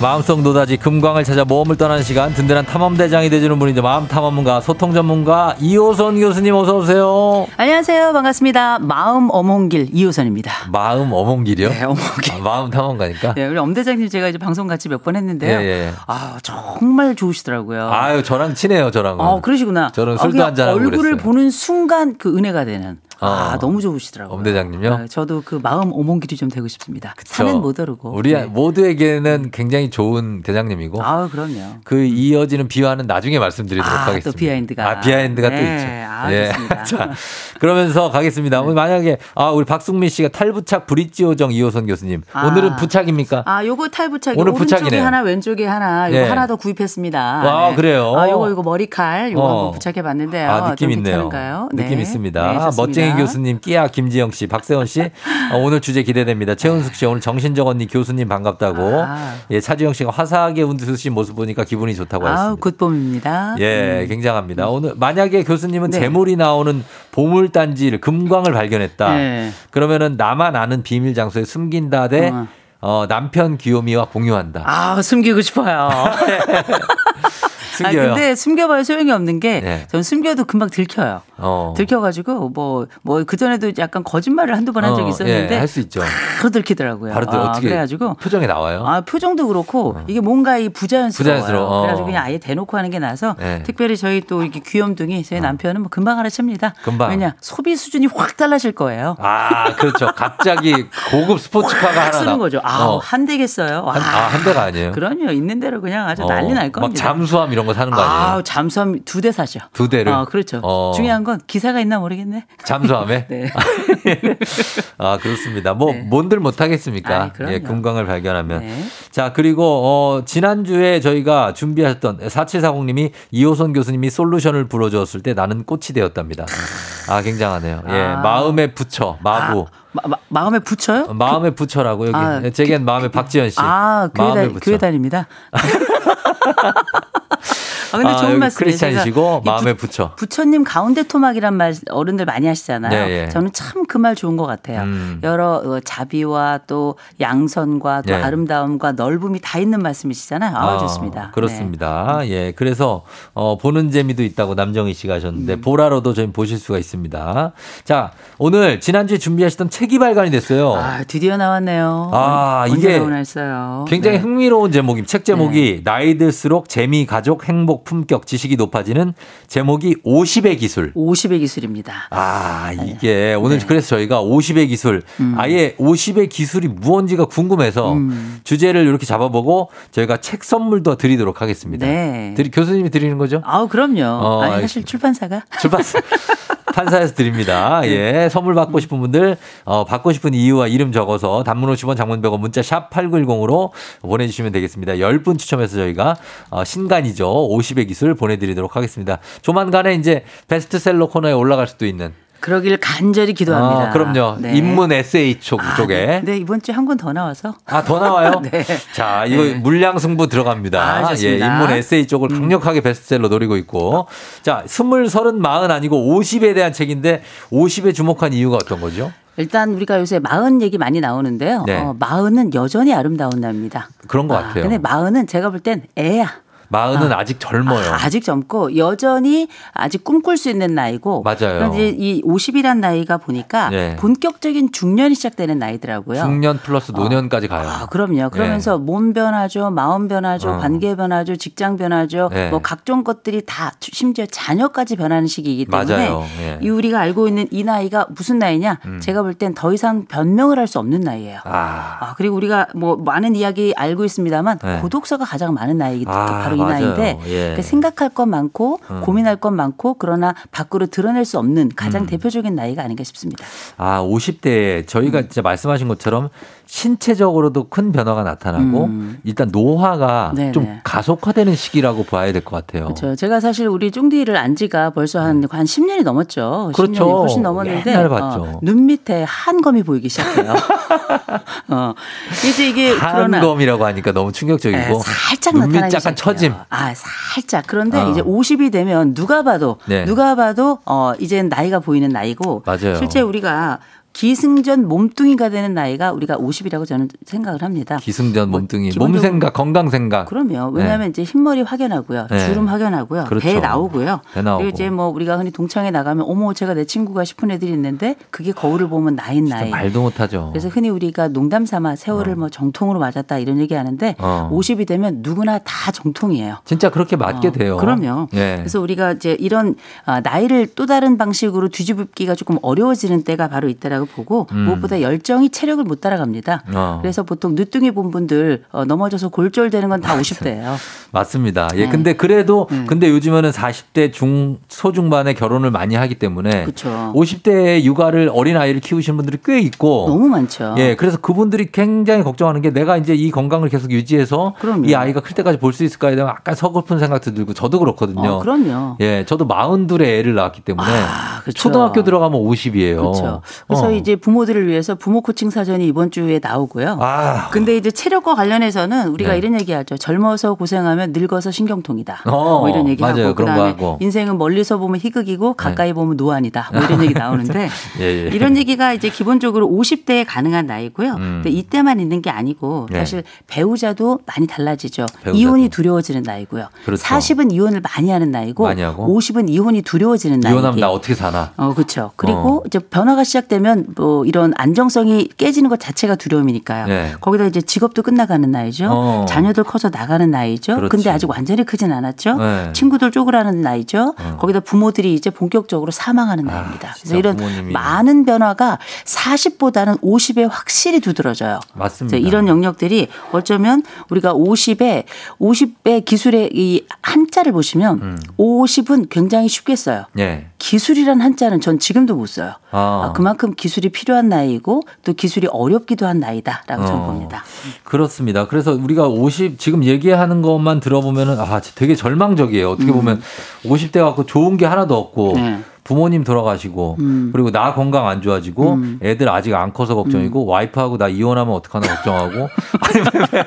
마음속 노다지 금광을 찾아 모험을 떠나는 시간 든든한 탐험대장이 되주는 분이죠. 마음 탐험가 소통 전문가 이호선 교수님 어서 오세요. 안녕하세요. 반갑습니다. 마음 엄홍길 이호선입니다. 마음 엄홍길이요? 네, 엄홍길. 아, 마음 탐험가니까. 네, 우리 엄대장님 제가 이제 방송 같이 몇 번 했는데요. 예, 예. 아, 정말 좋으시더라고요. 아유 저랑 친해요 저랑은. 어, 그러시구나. 저는 아, 술도 그냥 한잔하고 얼굴을 그랬어요. 보는 순간 그 은혜가 되는. 아, 어. 너무 좋으시더라고요. 엄 대장님요? 아, 저도 그 마음 엄홍길이 좀 되고 싶습니다. 산은 못 오르고. 우리 네. 모두에게는 굉장히 좋은 대장님이고 아, 그럼요. 그 이어지는 비화는 나중에 말씀드리도록 아, 또 하겠습니다. behind가. 아, behind가 또 네, 있죠. 아, 좋습니다. [LAUGHS] 자, 그러면서 가겠습니다. 오늘 만약에 아, 우리 박승민 씨가 탈부착 브릿지 요정 이호선 교수님. 아. 오늘은 부착입니까? 아, 요거 탈부착이 오늘 오른쪽에. 하나, 왼쪽에 하나, 요거 네. 하나 더 구입했습니다. 아, 그래요? 아, 요거 요거 머리칼 요거 어. 한번 부착해 봤는데요. 아, 느낌 좀 있네요. 느낌 네. 있습니다. 네, 좋 습니다. 멋쟁이 교수님, 끼야 김지영 씨, 박세원 씨. [LAUGHS] 어, 오늘 주제 기대됩니다. 최은숙 씨, 오늘 정신적 언니 교수님 반갑다고. 아. 예, 차주영 씨가 화사하게 웃으신 모습 보니까 기분이 좋다고 하셨습니다. 굿봄입니다. 예, 음. 굉장합니다. 오늘 만약에 교수님은 네. 재물이 나오는 보물 단지를 금광을 발견했다. 네. 그러면은 나만 아는 비밀 장소에 숨긴다 대 어. 어, 남편 귀요미와 공유한다. 아, 숨기고 싶어요. [LAUGHS] [LAUGHS] 숨겨요. 아, 근데 숨겨봐야 소용이 없는 게, 네. 전 숨겨도 금방 들켜요. 어. 들켜가지고, 뭐, 뭐, 그전에도 약간 거짓말을 한두 번 한 적이 어, 있었는데, 예, 할수 있죠. 바로 들키더라고요. 바로 들- 아, 어떻게 그래가지고, 표정이 나와요? 아, 표정도 그렇고, 이게 뭔가 이 부자연스러워요. 부자연스러워. 어. 그래가지고 그냥 아예 대놓고 하는 게 나아서, 네. 특별히 저희 또 이렇게 귀염둥이, 저희 남편은 뭐 금방 알아챕니다. 금방. 왜냐, 소비 수준이 확 달라질 거예요. 아, 그렇죠. 갑자기 고급 스포츠카가 하나 쓰는 나- 거죠. 아, 어. 한 대겠어요. 와. 한, 아, 한 대가 아니에요. 그럼요. 있는 대로 그냥 아주 어, 난리 날 겁니다. 막 잠수함 이런 거 사는 거 아니에요? 아, 잠수함 두 대 사죠. 두 대를? 어, 그렇죠. 어. 중요한 건 기사가 있나 모르겠네. 잠수함에? [LAUGHS] 네. [LAUGHS] 아, 그렇습니다. 뭐, 네. 뭔들 못하겠습니까? 예, 금광을 발견하면. 네. 자, 그리고, 어, 지난주에 저희가 준비하셨던 4740님이 이호선 교수님이 솔루션을 불어주었을 때 나는 꽃이 되었답니다. 아, 굉장하네요. 예, 아. 마음에 붙여, 마부. 마, 마, 마 음에 붙여요? 어, 마음에 붙여라고, 여기. 아, 제겐 마음에 박지현 씨. 아, 교회, 마음에 다, 붙여. 교회 다닙니다. 아, 근데 아, 좋은. 크리스찬이시고 이 마음에 부, 붙여. 부처님 가운데 토막이란 말 어른들 많이 하시잖아요. 네, 예. 저는 참 그 말 좋은 것 같아요. 음. 여러 어, 자비와 또 양선과 또 네. 아름다움과 넓 음이 다 있는 말씀이시잖아요. 아, 좋습니다. 네. 그렇습니다. 예. 그래서 어, 보는 재미도 있다고 남정희 씨가 하셨는데 음. 보라로도 저희 보실 수가 있습니다. 자, 오늘 지난주에 준비하셨던 책이 발간이 됐어요. 아, 드디어 나왔네요. 아, 이게. 굉장히 네. 흥미로운 제목입니다. 책 제목이 나이 들수록 재미, 가족, 행복, 품격, 지식이 높아지는 제목이 50의 기술. 50의 기술입니다. 아, 이게 오늘 네. 그래서 저희가 50의 기술, 음. 아예 50의 기술이 무언지가 궁금해서 음. 주제를 이렇게 잡아보고 저희가 책 선물도 드리도록 하겠습니다. 네. 드리, 교수님이 드리는 거죠? 아, 그럼요. 어, 아니, 사실. 출판사가 출판사. [LAUGHS] 판사에서 드립니다. 네. 예. 선물 받고 싶은 분들, 어, 받고 싶은 이유와 이름 적어서 단문 50원 장문 100원 문자 샵 8910으로 보내주시면 되겠습니다. 10분 추첨해서 저희가 어, 신간이죠. 50의 기술 보내드리도록 하겠습니다. 조만간에 이제 베스트셀러 코너에 올라갈 수도 있는. 그러길 간절히 기도합니다. 아, 그럼요. 네. 인문 에세이 쪽, 아, 쪽에. 네. 네, 이번 주에 한 권 더 나와서. 아, 더 나와요? [LAUGHS] 네. 자, 이거 네. 물량 승부 들어갑니다. 아, 예. 음. 인문 에세이 쪽을 강력하게 베스트셀러 노리고 있고. 자, 스물, 서른, 마흔 아니고 50에 대한 책인데 50에 주목한 이유가 어떤 거죠? 일단 우리가 요새 마흔 얘기 많이 나오는데요. 네. 어, 마흔은 여전히 아름다운 나이입니다. 그런 것 아, 같아요. 근데 마흔은 제가 볼 땐 애야. 마흔은 아직 젊어요. 아직 젊고 여전히 아직 꿈꿀 수 있는 나이고. 맞아요. 그런데 이 50이란 나이가 보니까 네. 본격적인 중년이 시작되는 나이더라고요. 중년 플러스 노년까지 가요. 아, 그럼요. 그러면서 몸 변화죠, 마음 변화죠, 어. 관계 변화죠, 직장 변화죠, 네. 뭐 각종 것들이 다 심지어 자녀까지 변하는 시기이기 때문에 맞아요. 예. 이 우리가 알고 있는 이 나이가 무슨 나이냐? 음. 제가 볼 땐 더 이상 변명을 할 수 없는 나이예요. 아, 아, 그리고 우리가 뭐 많은 이야기 알고 있습니다만 네. 고독서가 가장 많은 나이가 아, 바로 이 맞아요. 나이인데 예. 그러니까 생각할 것 많고 음. 고민할 것 많고 그러나 밖으로 드러낼 수 없는 가장 음. 대표적인 나이가 아닌가 싶습니다. 아, 50대에 저희가 진짜 말씀하신 것처럼 신체적으로도 큰 변화가 나타나고 음. 일단 노화가 네네. 좀 가속화되는 시기라고 봐야 될 것 같아요. 그렇죠. 제가 사실 우리 쫑디를 안 지가 벌써 한, 한 10년이 넘었죠. 음. 그렇죠. 10년이 훨씬 넘었는데 옛날 봤죠. 어, 눈 밑에 한검이 보이기 시작해요. [LAUGHS] 어. 이제 이게 한검이라고 하니까 너무 충격적이고 예, 살짝 눈밑 약간. 처짐. 아, 살짝. 그런데 어. 이제 50이 되면 누가 봐도 네. 누가 봐도 어 이제 나이가 보이는 나이고 맞아요. 실제 우리가 기승전 몸뚱이가 되는 나이가 우리가 50이라고 저는 생각을 합니다. 기승전 몸뚱이, 뭐 몸 생각, 건강 생각. 그럼요. 왜냐하면 이제 흰머리 확연하고요, 네. 주름 확연하고요, 그렇죠. 배 나오고요. 배 나오고. 그리고 이제 뭐 우리가 흔히 동창회 나가면 어머 제가 내 친구가 싶은 애들이 있는데 그게 거울을 보면 나인 나이. 말도 못하죠. 그래서 흔히 우리가 농담 삼아 세월을 뭐 정통으로 맞았다 이런 얘기 하는데 어. 50이 되면 누구나 다 정통이에요. 진짜 그렇게 맞게 어, 돼요. 그럼요. 예. 그래서 우리가 이제 이런 아, 나이를 또 다른 방식으로 뒤집기가 조금 어려워지는 때가 바로 이때라고 보고 음. 무엇보다 열정이 체력을 못 따라갑니다. 어. 그래서 보통 늦둥이 본 분들 어, 넘어져서 골절되는 건 다 50대예요. 맞습니다. 예, 네. 근데 그래도 근데 요즘에는 40대 중 소중반에 결혼을 많이 하기 때문에 그렇죠. 50대에 육아를 어린 아이를 키우시는 분들이 꽤 있고 너무 많죠. 예, 그래서 그분들이 굉장히 걱정하는 게 내가 이제 이 건강을 계속 유지해서 그럼요. 이 아이가 클 때까지 볼 수 있을까에 대한 약간 서글픈 생각도 들고 저도 그렇거든요. 어, 그럼요. 예, 저도 42에 애를 낳았기 때문에 그렇죠. 초등학교 들어가면 50이에요. 그렇죠. 그래서 어. 이제 부모들을 위해서 부모 코칭 사전이 이번 주에 나오고요. 아. 근데 이제 체력과 관련해서는 우리가 네. 이런 얘기하죠. 젊어서 고생하면 늙어서 신경통이다. 어, 뭐 이런 얘기하고 맞아요. 그다음에. 인생은 멀리서 보면 희극이고 가까이 보면 노안이다. 뭐 이런 얘기 나오는데 [LAUGHS] 예, 예. 이런 얘기가 이제 기본적으로 50대에 가능한 나이고요. 음. 근데 이때만 있는 게 아니고 네. 사실 배우자도 많이 달라지죠. 배우자도. 이혼이 두려워지는 나이고요. 그렇죠. 40은 이혼을 많이 하는 나이고 많이 하고. 50은 이혼이 두려워지는 나이. 이혼하면 나 어떻게 사나? 어, 그렇죠. 그리고 이제 변화가 시작되면 뭐 이런 안정성이 깨지는 것 자체가 두려움이니까요. 네. 거기다 이제 직업도 끝나가는 나이죠. 어. 자녀들 커서 나가는 나이죠. 그렇지. 근데 아직 완전히 크진 않았죠. 네. 친구들 쪼그라는 나이죠. 어. 거기다 부모들이 이제 본격적으로 사망하는 나이입니다. 그래서 이런 부모님이. 많은 변화가 40보다는 50에 확실히 두드러져요. 맞습니다. 이런 영역들이 어쩌면 우리가 50에 50의 기술의 이 한자를 보시면 음. 50은 굉장히 쉽게 써요. 예. 기술이란 한자는 전 지금도 못 써요. 아. 아, 그만큼 기술이 필요한 나이고 또 기술이 어렵기도 한 나이다라고 저는 어. 봅니다. 그렇습니다. 그래서 우리가 50 지금 얘기하는 것만 들어보면은 아 되게 절망적이에요. 어떻게 보면 50대 갖고 좋은 게 하나도 없고 음. 네. 부모님 돌아가시고 음. 그리고 나 건강 안 좋아지고 음. 애들 아직 안 커서 걱정이고 와이프하고 나 이혼하면 어떡하나 걱정하고 [LAUGHS] 아니.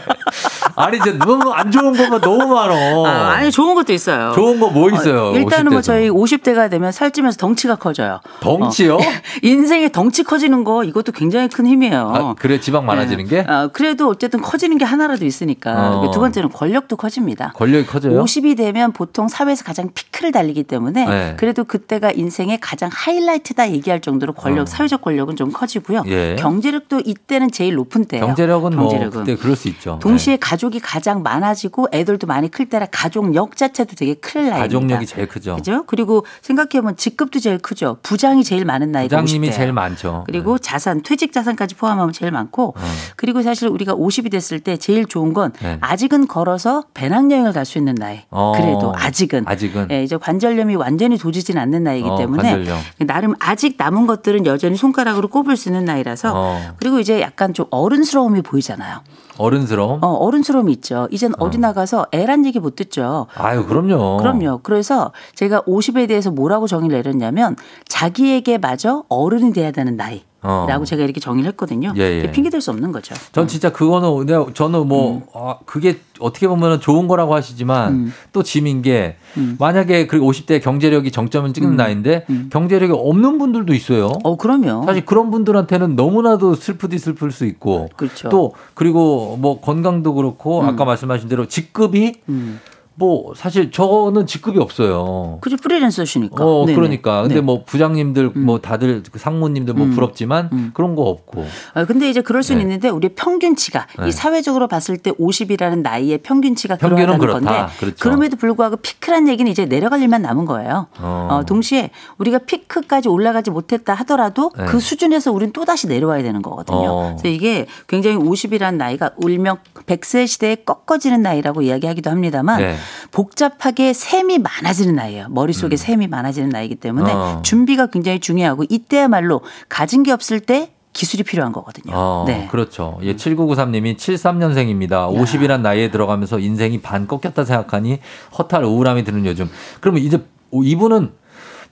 아니 이제 너무 안 좋은 것만 너무 많어. 아, 아니 좋은 것도 있어요. 좋은 거 뭐 있어요? 어, 일단은 뭐 50대도. 저희 50대가 되면 살찌면서 덩치가 커져요. 덩치요? 어. [LAUGHS] 인생에 덩치 커지는 거 이것도 굉장히 큰 힘이에요. 아, 그래 지방 많아지는 게 어, 그래도 어쨌든 커지는 게 하나라도 있으니까. 어. 두 번째는 권력도 커집니다. 권력이 커져요. 50이 되면 보통 사회에서 가장 피크를 달리기 때문에 네. 그래도 그때가 인생의 가장 하이라이트다 얘기할 정도로 권력, 어. 사회적 권력은 좀 커지고요. 예. 경제력도 이때는 제일 높은 때예요. 경제력은 뭐 경제력은. 그때 그럴 수 있죠. 동시에 가족 이 가장 많아지고 애들도 많이 클 때라 가족력 자체도 되게 클 네. 나이입니다. 가족력이 제일 크죠. 그죠? 그리고 생각해보면 직급도 제일 크죠. 부장이 제일 많은 나이가 부장님이 50대예요. 제일 많죠. 그리고 자산, 퇴직 자산까지 포함하면 제일 많고 어. 그리고 사실 우리가 50이 됐을 때 제일 좋은 건 네. 아직은 걸어서 배낭여행을 갈 수 있는 나이. 어. 그래도 아직은. 아직은. 예, 이제 관절염이 완전히 도지진 않는 나이기 어, 때문에 관절염. 나름 아직 남은 것들은 여전히 손가락으로 꼽을 수 있는 나이라서 어. 그리고 이제 약간 좀 어른스러움이 보이잖아요. 어른스러움. 어, 어른스러움이 있죠. 이젠 어. 디 나가서 애란 얘기 못 듣죠. 아유 그럼요. 그럼요. 그래서 제가 50에 대해서 뭐라고 정의를 내렸냐면 자기에게 마저 어른이 돼야 되는 나이. 어. 라고 제가 이렇게 정의를 했거든요. 예, 예. 이게 핑계댈 수 없는 거죠. 전 진짜 그거는 내가 저는 뭐 음. 아, 그게 어떻게 보면 좋은 거라고 하시지만 또 짐인 게 음. 만약에 그 50대 경제력이 정점을 찍는 나이인데 경제력이 없는 분들도 있어요. 어, 그럼요. 사실 그런 분들한테는 너무나도 슬프디 슬플 수 있고 그렇죠. 또 그리고 뭐 건강도 그렇고 아까 말씀하신 대로 직급이 음. 뭐 사실 저는 직급이 없어요. 그죠 프리랜서시니까. 어, 네네. 그러니까. 근데 네. 뭐 부장님들 뭐 다들 그 상무님들 뭐 음. 부럽지만 그런 거 없고. 아, 근데 이제 그럴 수는 네. 있는데 우리 평균치가 네. 이 사회적으로 봤을 때 50이라는 나이의 평균치가 평균은 그렇다. 건데 그렇죠. 그럼에도 불구하고 피크란 얘기는 이제 내려갈 일만 남은 거예요. 어. 어, 동시에 우리가 피크까지 올라가지 못했다 하더라도 네. 그 수준에서 우리는 또 다시 내려와야 되는 거거든요. 어. 그래서 이게 굉장히 50이라는 나이가 울명 100세 시대에 꺾어지는 나이라고 이야기하기도 합니다만 네. 복잡하게 셈이 많아지는 나이예요. 머릿속에 셈이 많아지는 나이기 때문에 음. 어. 준비가 굉장히 중요하고 이때야말로 가진 게 없을 때 기술이 필요한 거거든요. 어, 네. 그렇죠. 예, 7993님이 73년생입니다. 50이란 나이에 들어가면서 인생이 반 꺾였다 생각하니 허탈 우울함이 드는 요즘. 그러면 이제 이분은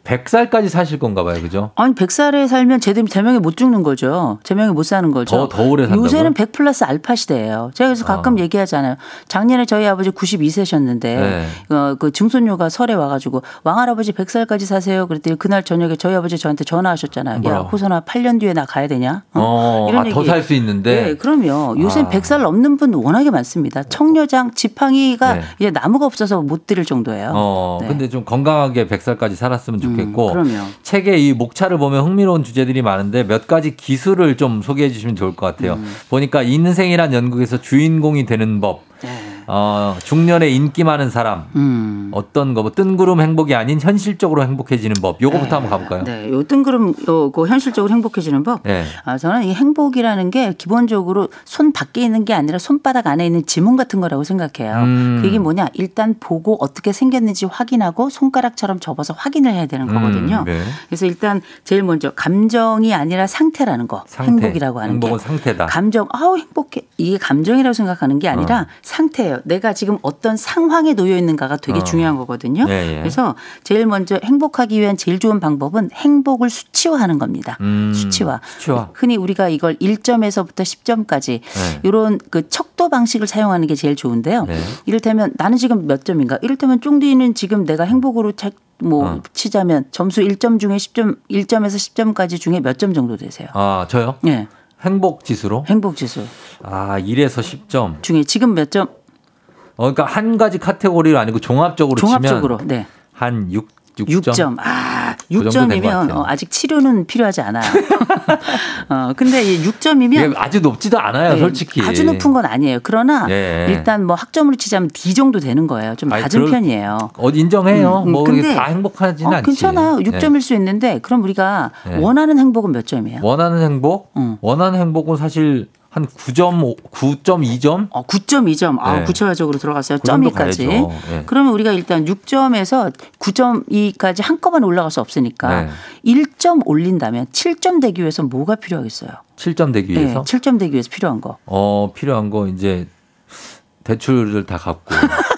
100살까지 사실 건가 봐요. 그죠? 아니 100살에 살면 제대 제명에 못 죽는 거죠. 제명에 못 사는 거죠. 더- 더 오래 산다고요? 요새는 100 플러스 알파 시대예요. 제가 그래서 가끔 얘기하잖아요. 작년에 저희 아버지 92세셨는데 네. 어, 그 증손녀가 설에 와 가지고 왕할아버지 100살까지 사세요. 그랬더니 그날 저녁에 저희 아버지 저한테 전화하셨잖아요. 야? 호선아 8년 뒤에 나 가야 되냐? 어, 아, 더살 수 있는데. 네, 그럼요. 요새 아. 100살 넘는 분 워낙에 많습니다. 청려장 지팡이가 네. 이제 나무가 없어서 못 드릴 정도예요. 어, 네. 근데 좀 건강하게 100살까지 살았으면 좋겠 고. 그럼요. 책에 이 목차를 보면 흥미로운 주제들이 많은데 몇 가지 기술을 좀 소개해 주시면 좋을 것 같아요. 음. 보니까 인생이란 연극에서 주인공이 되는 법. 어, 중년에 인기 많은 사람. 음. 어떤 거, 뭐 뜬구름 행복이 아닌 현실적으로 행복해지는 법. 요거부터 한번 가볼까요? 네, 요 뜬구름 요, 그 현실적으로 행복해지는 법. 네. 아, 저는 이 행복이라는 게 기본적으로 손 밖에 있는 게 아니라 손바닥 안에 있는 지문 같은 거라고 생각해요. 음. 그게 뭐냐? 일단 보고 어떻게 생겼는지 확인하고 손가락처럼 접어서 확인을 해야 되는 거거든요. 음, 네. 그래서 일단 제일 먼저 감정이 아니라 상태라는 거. 상태. 행복이라고 하는 행복은 게. 상태다. 감정, 아우 행복해. 이게 감정이라고 생각하는 게 아니라 어. 상태예요. 내가 지금 어떤 상황에 놓여 있는가가 되게 어. 중요한 거거든요. 예, 예. 그래서 제일 먼저 행복하기 위한 제일 좋은 방법은 행복을 수치화하는 겁니다. 음, 수치화. 수치화. 흔히 우리가 이걸 1점에서부터 10점까지 네. 이런 그 척도 방식을 사용하는 게 제일 좋은데요. 네. 이를테면 나는 지금 몇 점인가? 이를테면 쫑디는 지금 내가 행복으로 차- 뭐 어. 치자면 점수 1점 중에 10점 1점에서 10점까지 중에 몇 점 정도 되세요? 아, 저요? 예. 행복 지수로? 행복 지수 아, 1에서 10점. 중에 지금 몇 점? 어, 그러니까 한 가지 카테고리로 아니고 종합적으로 종합적으로 치면 네. 한 6, 6점. 6점. 아, 그 정도 된것 6점이면 같아요. 어, 아직 치료는 필요하지 않아요. [LAUGHS] [LAUGHS] 어, 근데 이 6점이면 이게 아주 높지도 않아요, 네, 솔직히. 아주 높은 건 아니에요. 그러나 예. 일단 뭐 학점으로 치자면 D 정도 되는 거예요. 좀 아니, 낮은 그럴- 편이에요. 어, 인정해요. 음, 음, 뭐 근데- 이게 다 행복하지는 어, 않지. 괜찮아요. 예. 6점일 수 있는데 그럼 우리가 예. 원하는 행복은 몇 점이에요? 원하는 행복? 음. 원하는 행복은 사실 한 9점, 9.2점? 어, 9.2점. 아, 네. 구체적으로 들어갔어요. 점이까지. 예. 그러면 우리가 일단 6점에서 9.2까지 한꺼번에 올라갈 수 없으니까 네. 1점 올린다면 7점 되기 위해서 뭐가 필요하겠어요? 7점 되기 네, 위해서? 7점 되기 위해서 필요한 거. 어, 필요한 거 이제 대출을 다 갚고. [LAUGHS]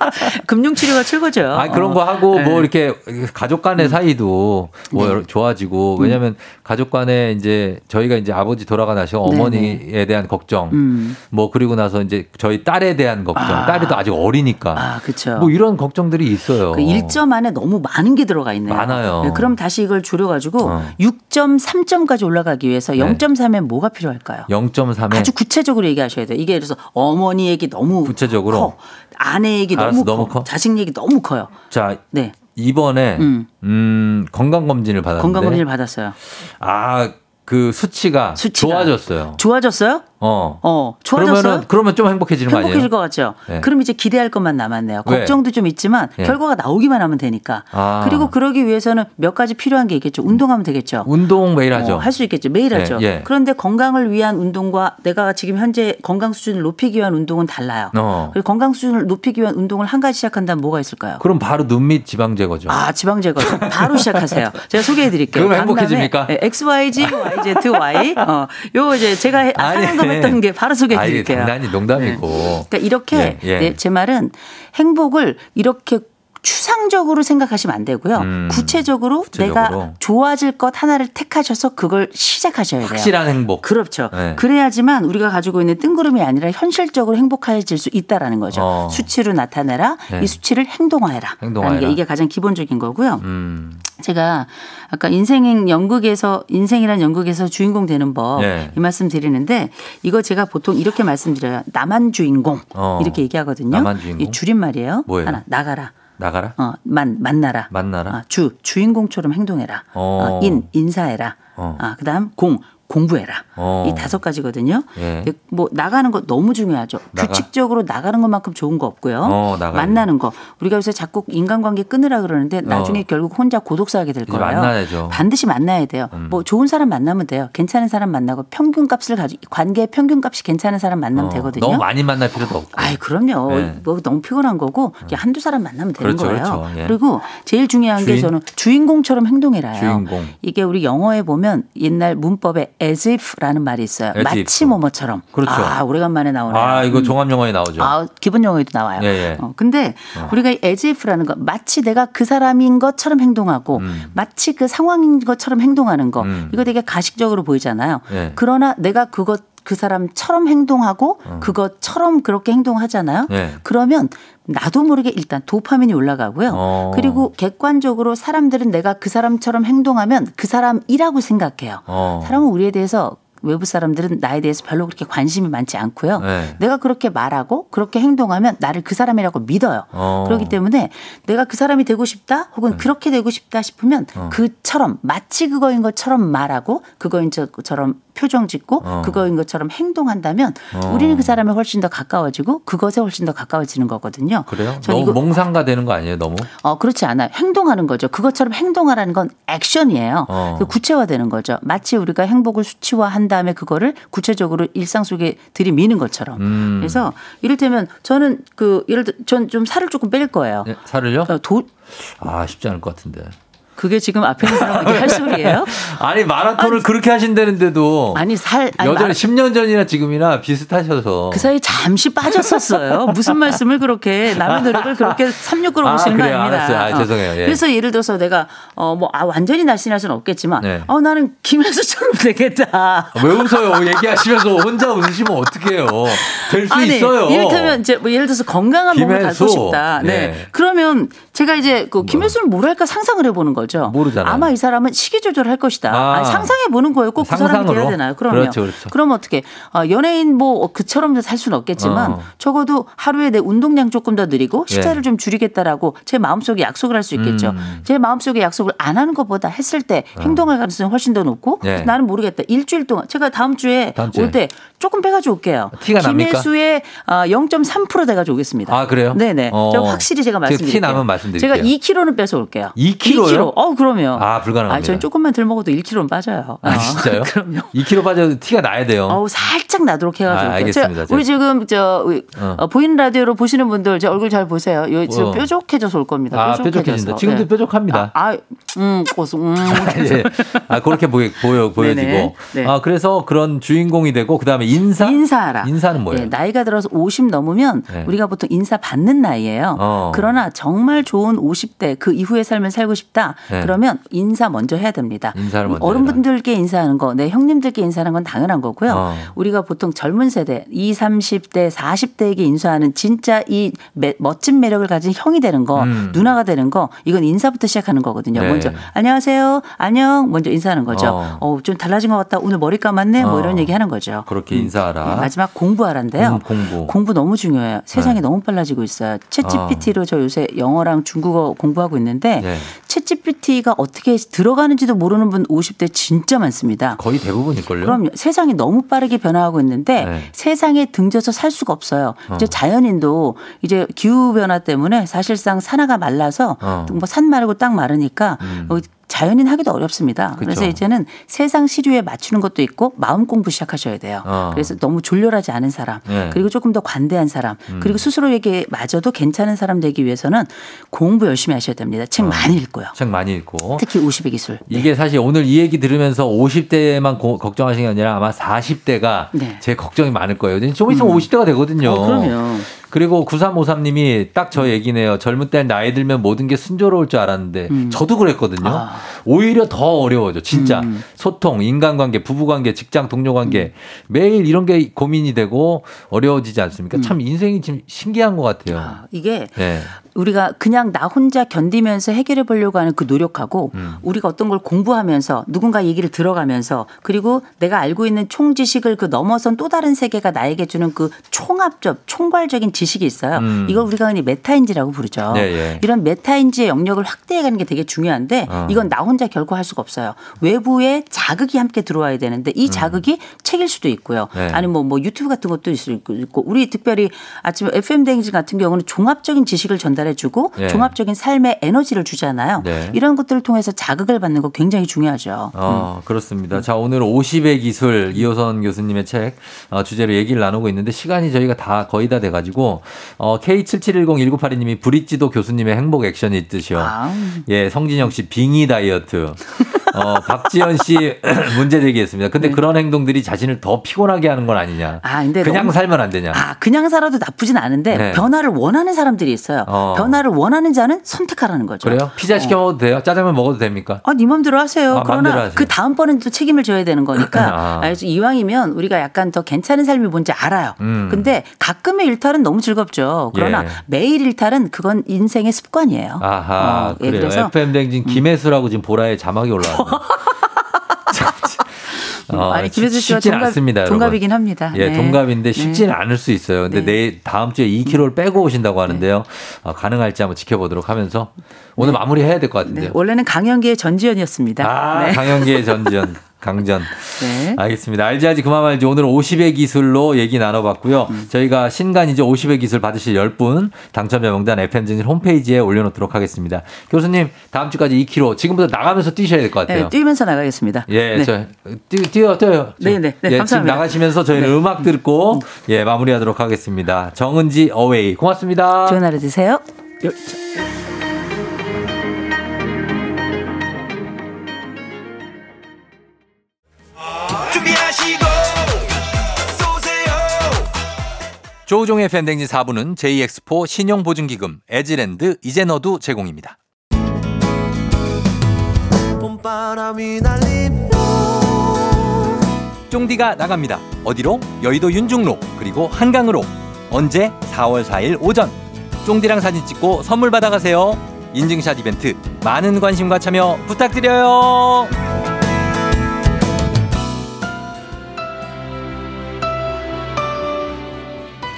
[LAUGHS] 금융치료가 최고죠. 아 그런 거 하고 네. 뭐 이렇게 가족 간의 사이도 뭐 네. 좋아지고 왜냐면 가족 간에 이제 저희가 이제 아버지 돌아가 나시고 네, 어머니에 대한 걱정 음. 뭐 그리고 나서 이제 저희 딸에 대한 걱정 아. 딸이 또 아직 어리니까 아, 그렇죠. 뭐 이런 걱정들이 있어요. 그 1점 안에 너무 많은 게 들어가 있네요. 많아요. 네, 그럼 다시 이걸 줄여가지고 어. 6.3점까지 올라가기 위해서 네. 0.3면 뭐가 필요할까요? 0.3에 아주 구체적으로 얘기하셔야 돼요. 이게 그래서 어머니 얘기 너무 구체적으로? 커. 아내 얘기 알았어, 너무, 커. 커? 자식 얘기 너무 커요. 자 네. 이번에 음, 음. 건강 검진을 받았는데 건강 검진을 받았어요. 아 그 수치가, 수치가. 좋아졌어요. 좋아졌어요? 어. 어, 좋아졌어요? 그러면은 그러면 좀 행복해지는 거 아니에요? 행복해질 것 같죠. 네. 그럼 이제 기대할 것만 남았네요. 왜? 걱정도 좀 있지만 예. 결과가 나오기만 하면 되니까. 아. 그리고 그러기 위해서는 몇 가지 필요한 게 있겠죠. 운동하면 되겠죠. 운동 매일 하죠. 할수 있겠죠. 매일 예, 하죠. 예. 그런데 건강을 위한 운동과 내가 지금 현재 건강 수준을 높이기 위한 운동은 달라요. 어. 그리고 건강 수준을 높이기 위한 운동을 한 가지 시작한다면 뭐가 있을까요? 그럼 바로 눈 밑 지방 제거죠. 아, 지방 제거. 바로 시작하세요. 제가 소개해 드릴게요. 그럼 행복해집니까? XYG, YZ, Y. 어, 요 이제 제가 해- 아니. 상황금 했던 게 바로 소개해 아, 이게 드릴게요. 장난이 농담이고. 그러니까 이렇게 예, 예. 네, 제 말은 행복을 이렇게 추상적으로 생각하시면 안 되고요. 음, 구체적으로, 구체적으로. 내가 좋아질 것 하나를 택하셔서 그걸 시작하셔야 돼요. 확실한 행복. 그렇죠. 네. 그래야지만 우리가 가지고 있는 뜬구름이 아니라 현실적으로 행복해질 수 있다라는 거죠. 어. 수치로 나타내라. 네. 이 수치를 행동화해라. 행동화해라. 게 이게 가장 기본적인 거고요. 음. 제가 아까 인생 연극에서 인생이란 연극에서 주인공 되는 법이 네. 말씀 드리는데 이거 제가 보통 이렇게 말씀드려요. 나만 주인공 어. 이렇게 얘기하거든요. 나만 주인공? 이 줄임말이에요. 뭐예요? 하나 나가라. 나가라. 어, 만 만나라. 만나라. 아, 주 주인공처럼 행동해라. 어. 어, 인 인사해라. 어. 아, 그다음 공 공부해라. 어. 이 다섯 가지거든요. 예. 뭐 나가는 거 너무 중요하죠. 나가. 규칙적으로 나가는 것만큼 좋은 거 없고요. 어, 만나는 거. 우리가 요새 자꾸 인간관계 끊으라 그러는데 나중에 어. 결국 혼자 고독사하게 될 거예요. 만나야죠. 음. 반드시 만나야 돼요. 뭐 좋은 사람 만나면 돼요. 괜찮은 사람 만나고 평균값을 가지 관계의 평균값이 괜찮은 사람 만나면 어, 되거든요. 너무 많이 만날 필요도 없고. 아이 그럼요. 네. 뭐 너무 피곤한 거고 그냥 한두 사람 만나면 되는 그렇죠, 거예요. 그렇죠. 예. 그리고 제일 중요한 게 주인? 저는 주인공처럼 행동해라요. 주인공. 이게 우리 영어에 보면 옛날 문법에 as if라는 말이 있어요. as 마치 if. 뭐뭐처럼. 그렇죠. 아, 오래간만에 나오네요. 아, 이거 음. 종합 영어에 나오죠. 아, 기본 영어에도 나와요. 예, 예. 어, 근데 어. 우리가 이 as if라는 거 마치 내가 그 사람인 것처럼 행동하고 음. 마치 그 상황인 것처럼 행동하는 거 음. 이거 되게 가식적으로 보이잖아요. 예. 그러나 내가 그것 그 사람처럼 행동하고 어. 그것처럼 그렇게 행동하잖아요. 예. 그러면 나도 모르게 일단 도파민이 올라가고요. 어. 그리고 객관적으로 사람들은 내가 그 사람처럼 행동하면 그 사람이라고 생각해요. 어. 사람은 우리에 대해서 외부 사람들은 나에 대해서 별로 그렇게 관심이 많지 않고요. 네. 내가 그렇게 말하고 그렇게 행동하면 나를 그 사람이라고 믿어요. 어. 그렇기 때문에 내가 그 사람이 되고 싶다 혹은 그렇게 되고 싶다 싶으면 어. 그처럼 마치 그거인 것처럼 말하고 그거인 것처럼 표정 짓고 어. 그거인 것처럼 행동한다면 어. 우리는 그 사람에 훨씬 더 가까워지고 그것에 훨씬 더 가까워지는 거거든요. 그래요? 전 너무 이거 몽상가 되는 거 아니에요, 너무? 어, 그렇지 않아요. 행동하는 거죠. 그것처럼 행동하라는 건 액션이에요. 어. 그 구체화되는 거죠. 마치 우리가 행복을 수치화한 다음에 그거를 구체적으로 일상 속에 들이미는 것처럼. 음. 그래서 이를테면 저는 그 예를 들어 전 좀 살을 조금 뺄 거예요. 예, 살을요? 어, 도, 아, 쉽지 않을 것 같은데. 그게 지금 앞에 있는 사람에게 할 [LAUGHS] 소리예요? 아니, 마라톤을 그렇게 하신다는데도 아니 살 아니, 여전히 말- 10년 전이나 지금이나 비슷하셔서. 그 사이 잠시 빠졌었어요. 무슨 말씀을 그렇게 남의 노력을 그렇게 삼육으로 아, 보시는 거 그래요? 아닙니다. 알았어요. 아, 죄송해요. 예. 그래서 예를 들어서 내가 어뭐 아, 완전히 날씬할 수는 없겠지만 네. 어 나는 김혜수처럼 [LAUGHS] 되겠다. 왜 웃어요? 얘기하시면서 혼자 웃으시면 어떡해요? 될수 아니, 있어요. 이를테면 이제 뭐 예를 들어서 건강한 몸을 김혜수. 갖고 싶다. 네. 예. 그러면 제가 이제 그 김혜수를 뭐랄까 상상을 해보는 거죠. 모르잖아요. 아마 이 사람은 식이 조절할 것이다. 아. 아니, 상상해 보는 거예요. 꼭 그 사람이? 돼야 되나요? 그럼요. 그렇죠, 그렇죠. 럼 어떻게 어, 연예인 뭐 그처럼 살 수는 없겠지만 어. 적어도 하루에 내 운동량 조금 더 늘리고 식사를 예. 좀 줄이겠다라고 제 마음속에 약속을 할 수 있겠죠. 음. 제 마음속에 약속을 안 하는 것보다 했을 때 행동할 가능성이 훨씬 더 높고 예. 나는 모르겠다. 일주일 동안 제가 다음 주에 주에. 올 때 조금 빼가지고 올게요. 티가? 김혜수의 어, 0.3% 돼가지고 오겠습니다. 아, 그래요? 네네. 어. 확실히 제가 말씀드릴게요. 티 나면 말씀드릴게요. 제가 2kg는 뺏어 올게요. 2kg 요? 2kg. 어, 그럼요. 아, 불가능합니다. 아, 저는 조금만 덜 먹어도 1kg는 빠져요. 아, 어. 진짜요? [LAUGHS] 그럼요. 2kg 빠져도 티가 나야 돼요. 어우 살짝 나도록 해가지고 아. 알겠습니다. 우리 지금 저 어. 어, 보이는 라디오로 보시는 분들 제 얼굴 잘 보세요. 요 지금 어. 뾰족해져서 올 겁니다. 아. 뾰족해진다. 지금도 네. 뾰족합니다. 아, 음, 고소, 음. [LAUGHS] 예. 아, 그렇게 보여, 보여, 보여지고. 네. 아, 그래서 그런 주인공이 되고, 그 다음에 인사? 인사하라. 인사는 뭐예요? 예, 나이가 들어서 50 넘으면 네. 우리가 보통 인사 받는 나이예요. 어. 그러나 정말 좋은 50대 그 이후의 삶을 살고 싶다. 네. 그러면 인사 먼저 해야 됩니다. 인사를 먼저 어른분들께 인사하는 거, 내 형님들께 인사하는 건 당연한 거고요. 어. 우리가 보통 젊은 세대 20, 30대, 40대에게 인사하는 진짜 이 매- 멋진 매력을 가진 형이 되는 거, 음. 누나가 되는 거, 이건 인사부터 시작하는 거거든요. 네. 먼저 안녕하세요, 안녕, 먼저 인사하는 거죠. 어. 어, 좀 달라진 것 같다. 오늘 머리 감았네. 뭐 어. 이런 얘기 하는 거죠. 그렇게 인사하라. 네, 마지막 공부하란데요. 음, 공부. 공부 너무 중요해요. 세상이 네. 너무 빨라지고 있어요. 챗 GPT로 저 요새 영어랑 중국어 공부하고 있는데 네. 챗 GPT 가 어떻게 들어가는지도 모르는 분 50대 진짜 많습니다. 거의 대부분일걸요? 그럼요. 세상이 너무 빠르게 변화하고 있는데 네. 세상에 등져서 살 수가 없어요. 어. 이제 자연인도 이제 기후 변화 때문에 사실상 산화가 말라서 어. 뭐 산 마르고 땅 마르니까 음. 어, 자연인 하기도 어렵습니다. 그래서 그쵸. 이제는 세상 시류에 맞추는 것도 있고 마음 공부 시작하셔야 돼요. 어. 그래서 너무 졸렬하지 않은 사람, 네. 그리고 조금 더 관대한 사람, 음. 그리고 스스로에게 마저도 괜찮은 사람 되기 위해서는 공부 열심히 하셔야 됩니다. 책 어. 많이 읽고요. 책 많이 읽고. 특히 50의 기술. 이게 사실 오늘 이 얘기 들으면서 50대만 걱정하시는 게 아니라 아마 40대가 네. 제 걱정이 많을 거예요. 좀 있으면 50대가 되거든요. 어, 그럼요. 그리고 9353님이 딱 저 얘기네요. 젊은 때 나이 들면 모든 게 순조로울 줄 알았는데 음. 저도 그랬거든요. 아. 오히려 더 어려워져. 진짜 음. 소통, 인간관계, 부부관계, 직장 동료관계 매일 이런 게 고민이 되고 어려워지지 않습니까? 참 인생이 지금 신기한 것 같아요. 음. 아, 이게 네. 우리가 그냥 나 혼자 견디면서 해결해 보려고 하는 그 노력하고 음. 우리가 어떤 걸 공부하면서 누군가 얘기를 들어가면서 그리고 내가 알고 있는 총 지식을 그 넘어선 또 다른 세계가 나에게 주는 그 총합적 총괄적인 지식이 있어요. 음. 이걸 우리가 흔히 메타인지라고 부르죠. 예, 예. 이런 메타인지의 영역을 확대해 가는 게 되게 중요한데 어. 이건 나 혼자 결코 할 수가 없어요. 외부의 자극이 함께 들어와야 되는데 이 자극이 책일 수도 있고요. 음. 네. 아니면 뭐, 뭐 유튜브 같은 것도 있을 수 있고 우리 특별히 아침에 FM 대행진 같은 경우는 종합적인 지식을 전달 전달해주고 네. 종합적인 삶의 에너지를 주잖아요. 네. 이런 것들을 통해서 자극을 받는 거 굉장히 중요하죠. 어, 그렇습니다. 자, 오늘 50의 기술 이호선 교수님의 책 어, 주제로 얘기를 나누고 있는데 시간이 저희가 다 거의 다 돼가지고 어, K77101982님이 브릿지도 교수님의 행복 액션이 있듯이요. 아. 예, 성진영 씨 빙의 다이어트. 어, [LAUGHS] 박지현 씨 [CLEARS THROAT] 문제 제기했습니다. 근데 그런 행동들이 자신을 더 피곤하게 하는 건 아니냐. 네. 아, 근데 그냥 너무- 살면 안 되냐. 아, 그냥 살아도 나쁘진 않은데 네. 변화를 원하는 사람들이 있어요. 어. 변화를 원하는 자는 선택하라는 거죠. 그래요? 피자 시켜 먹어도 돼요? 짜장면 먹어도 됩니까? 아, 네 맘대로 하세요. 아, 그러나 하세요. 그 다음번엔 또 책임을 져야 되는 거니까. [LAUGHS] 아. 그래서 이왕이면 우리가 약간 더 괜찮은 삶이 뭔지 알아요. 음. 근데 가끔의 일탈은 너무 즐겁죠. 그러나 예. 매일 일탈은 그건 인생의 습관이에요. 아하, 어, 예, 그래요. 그래서 FM 댕진 김혜수라고 지금 보라에 자막이 올라왔네요. [LAUGHS] 어, 아니 김혜수 씨와 쉽진 동갑, 않습니다. 동갑이긴 합니다. 예, 네. 동갑인데 쉽지는 네. 않을 수 있어요. 근데 네. 내일 다음 주에 2kg를 빼고 오신다고 하는데요. 어, 가능할지 한번 지켜보도록 하면서 오늘 마무리해야 될것 네, 같은데요. 원래는 강연계의 전지현이었습니다. 아, 네. 강현기의 전지현. [LAUGHS] 강전. 네. 알겠습니다. 알지 알지 그만 말지 오늘 50의 기술로 얘기 나눠봤고요. 음. 저희가 신간이죠 50의 기술 받으실 10분 당첨자 명단 FM진진 홈페이지에 올려놓도록 하겠습니다. 교수님 다음 주까지 2kg 지금부터 나가면서 뛰셔야 될 것 같아요. 네, 뛰면서 나가겠습니다. 예, 네. 저 뛰, 뛰어 뛰어요. 네, 네, 네, 예, 지금 감사합니다. 나가시면서 저희는 네. 음악 듣고 예 마무리하도록 하겠습니다. 정은지 어웨이 고맙습니다. 좋은 하루 되세요. 요- 조우종의 팬댕진 4부는 JX포 신용보증기금 에즈랜드 이제 너도 제공입니다. 쫑디가 나갑니다. 어디로? 여의도 윤중로 그리고 한강으로 언제? 4월 4일 오전 쫑디랑 사진 찍고 선물 받아가세요. 인증샷 이벤트 많은 관심과 참여 부탁드려요.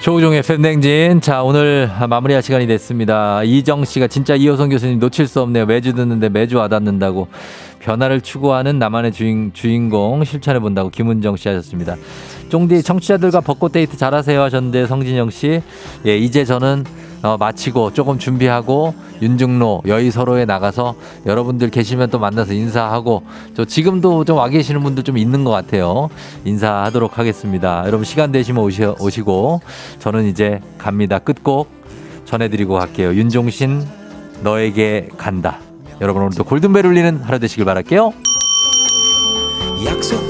조우종의 팬댕진. 자, 오늘 마무리할 시간이 됐습니다. 이정 씨가 진짜 이호성 교수님 놓칠 수 없네요. 매주 듣는데 매주 와닿는다고. 변화를 추구하는 나만의 주인, 주인공 실천해 본다고 김은정 씨 하셨습니다. 쫑디 청취자들과 벚꽃 데이트 잘하세요 하셨는데 성진영 씨. 예, 이제 저는 어, 마치고 조금 준비하고 윤중로 여의서로에 나가서 여러분들 계시면 또 만나서 인사하고 저 지금도 좀 와 계시는 분들 좀 있는 것 같아요. 인사하도록 하겠습니다. 여러분 시간 되시면 오시, 오시고 저는 이제 갑니다. 끝곡 전해드리고 갈게요. 윤종신 너에게 간다. 여러분 오늘도 골든벨 울리는 하루 되시길 바랄게요. 약속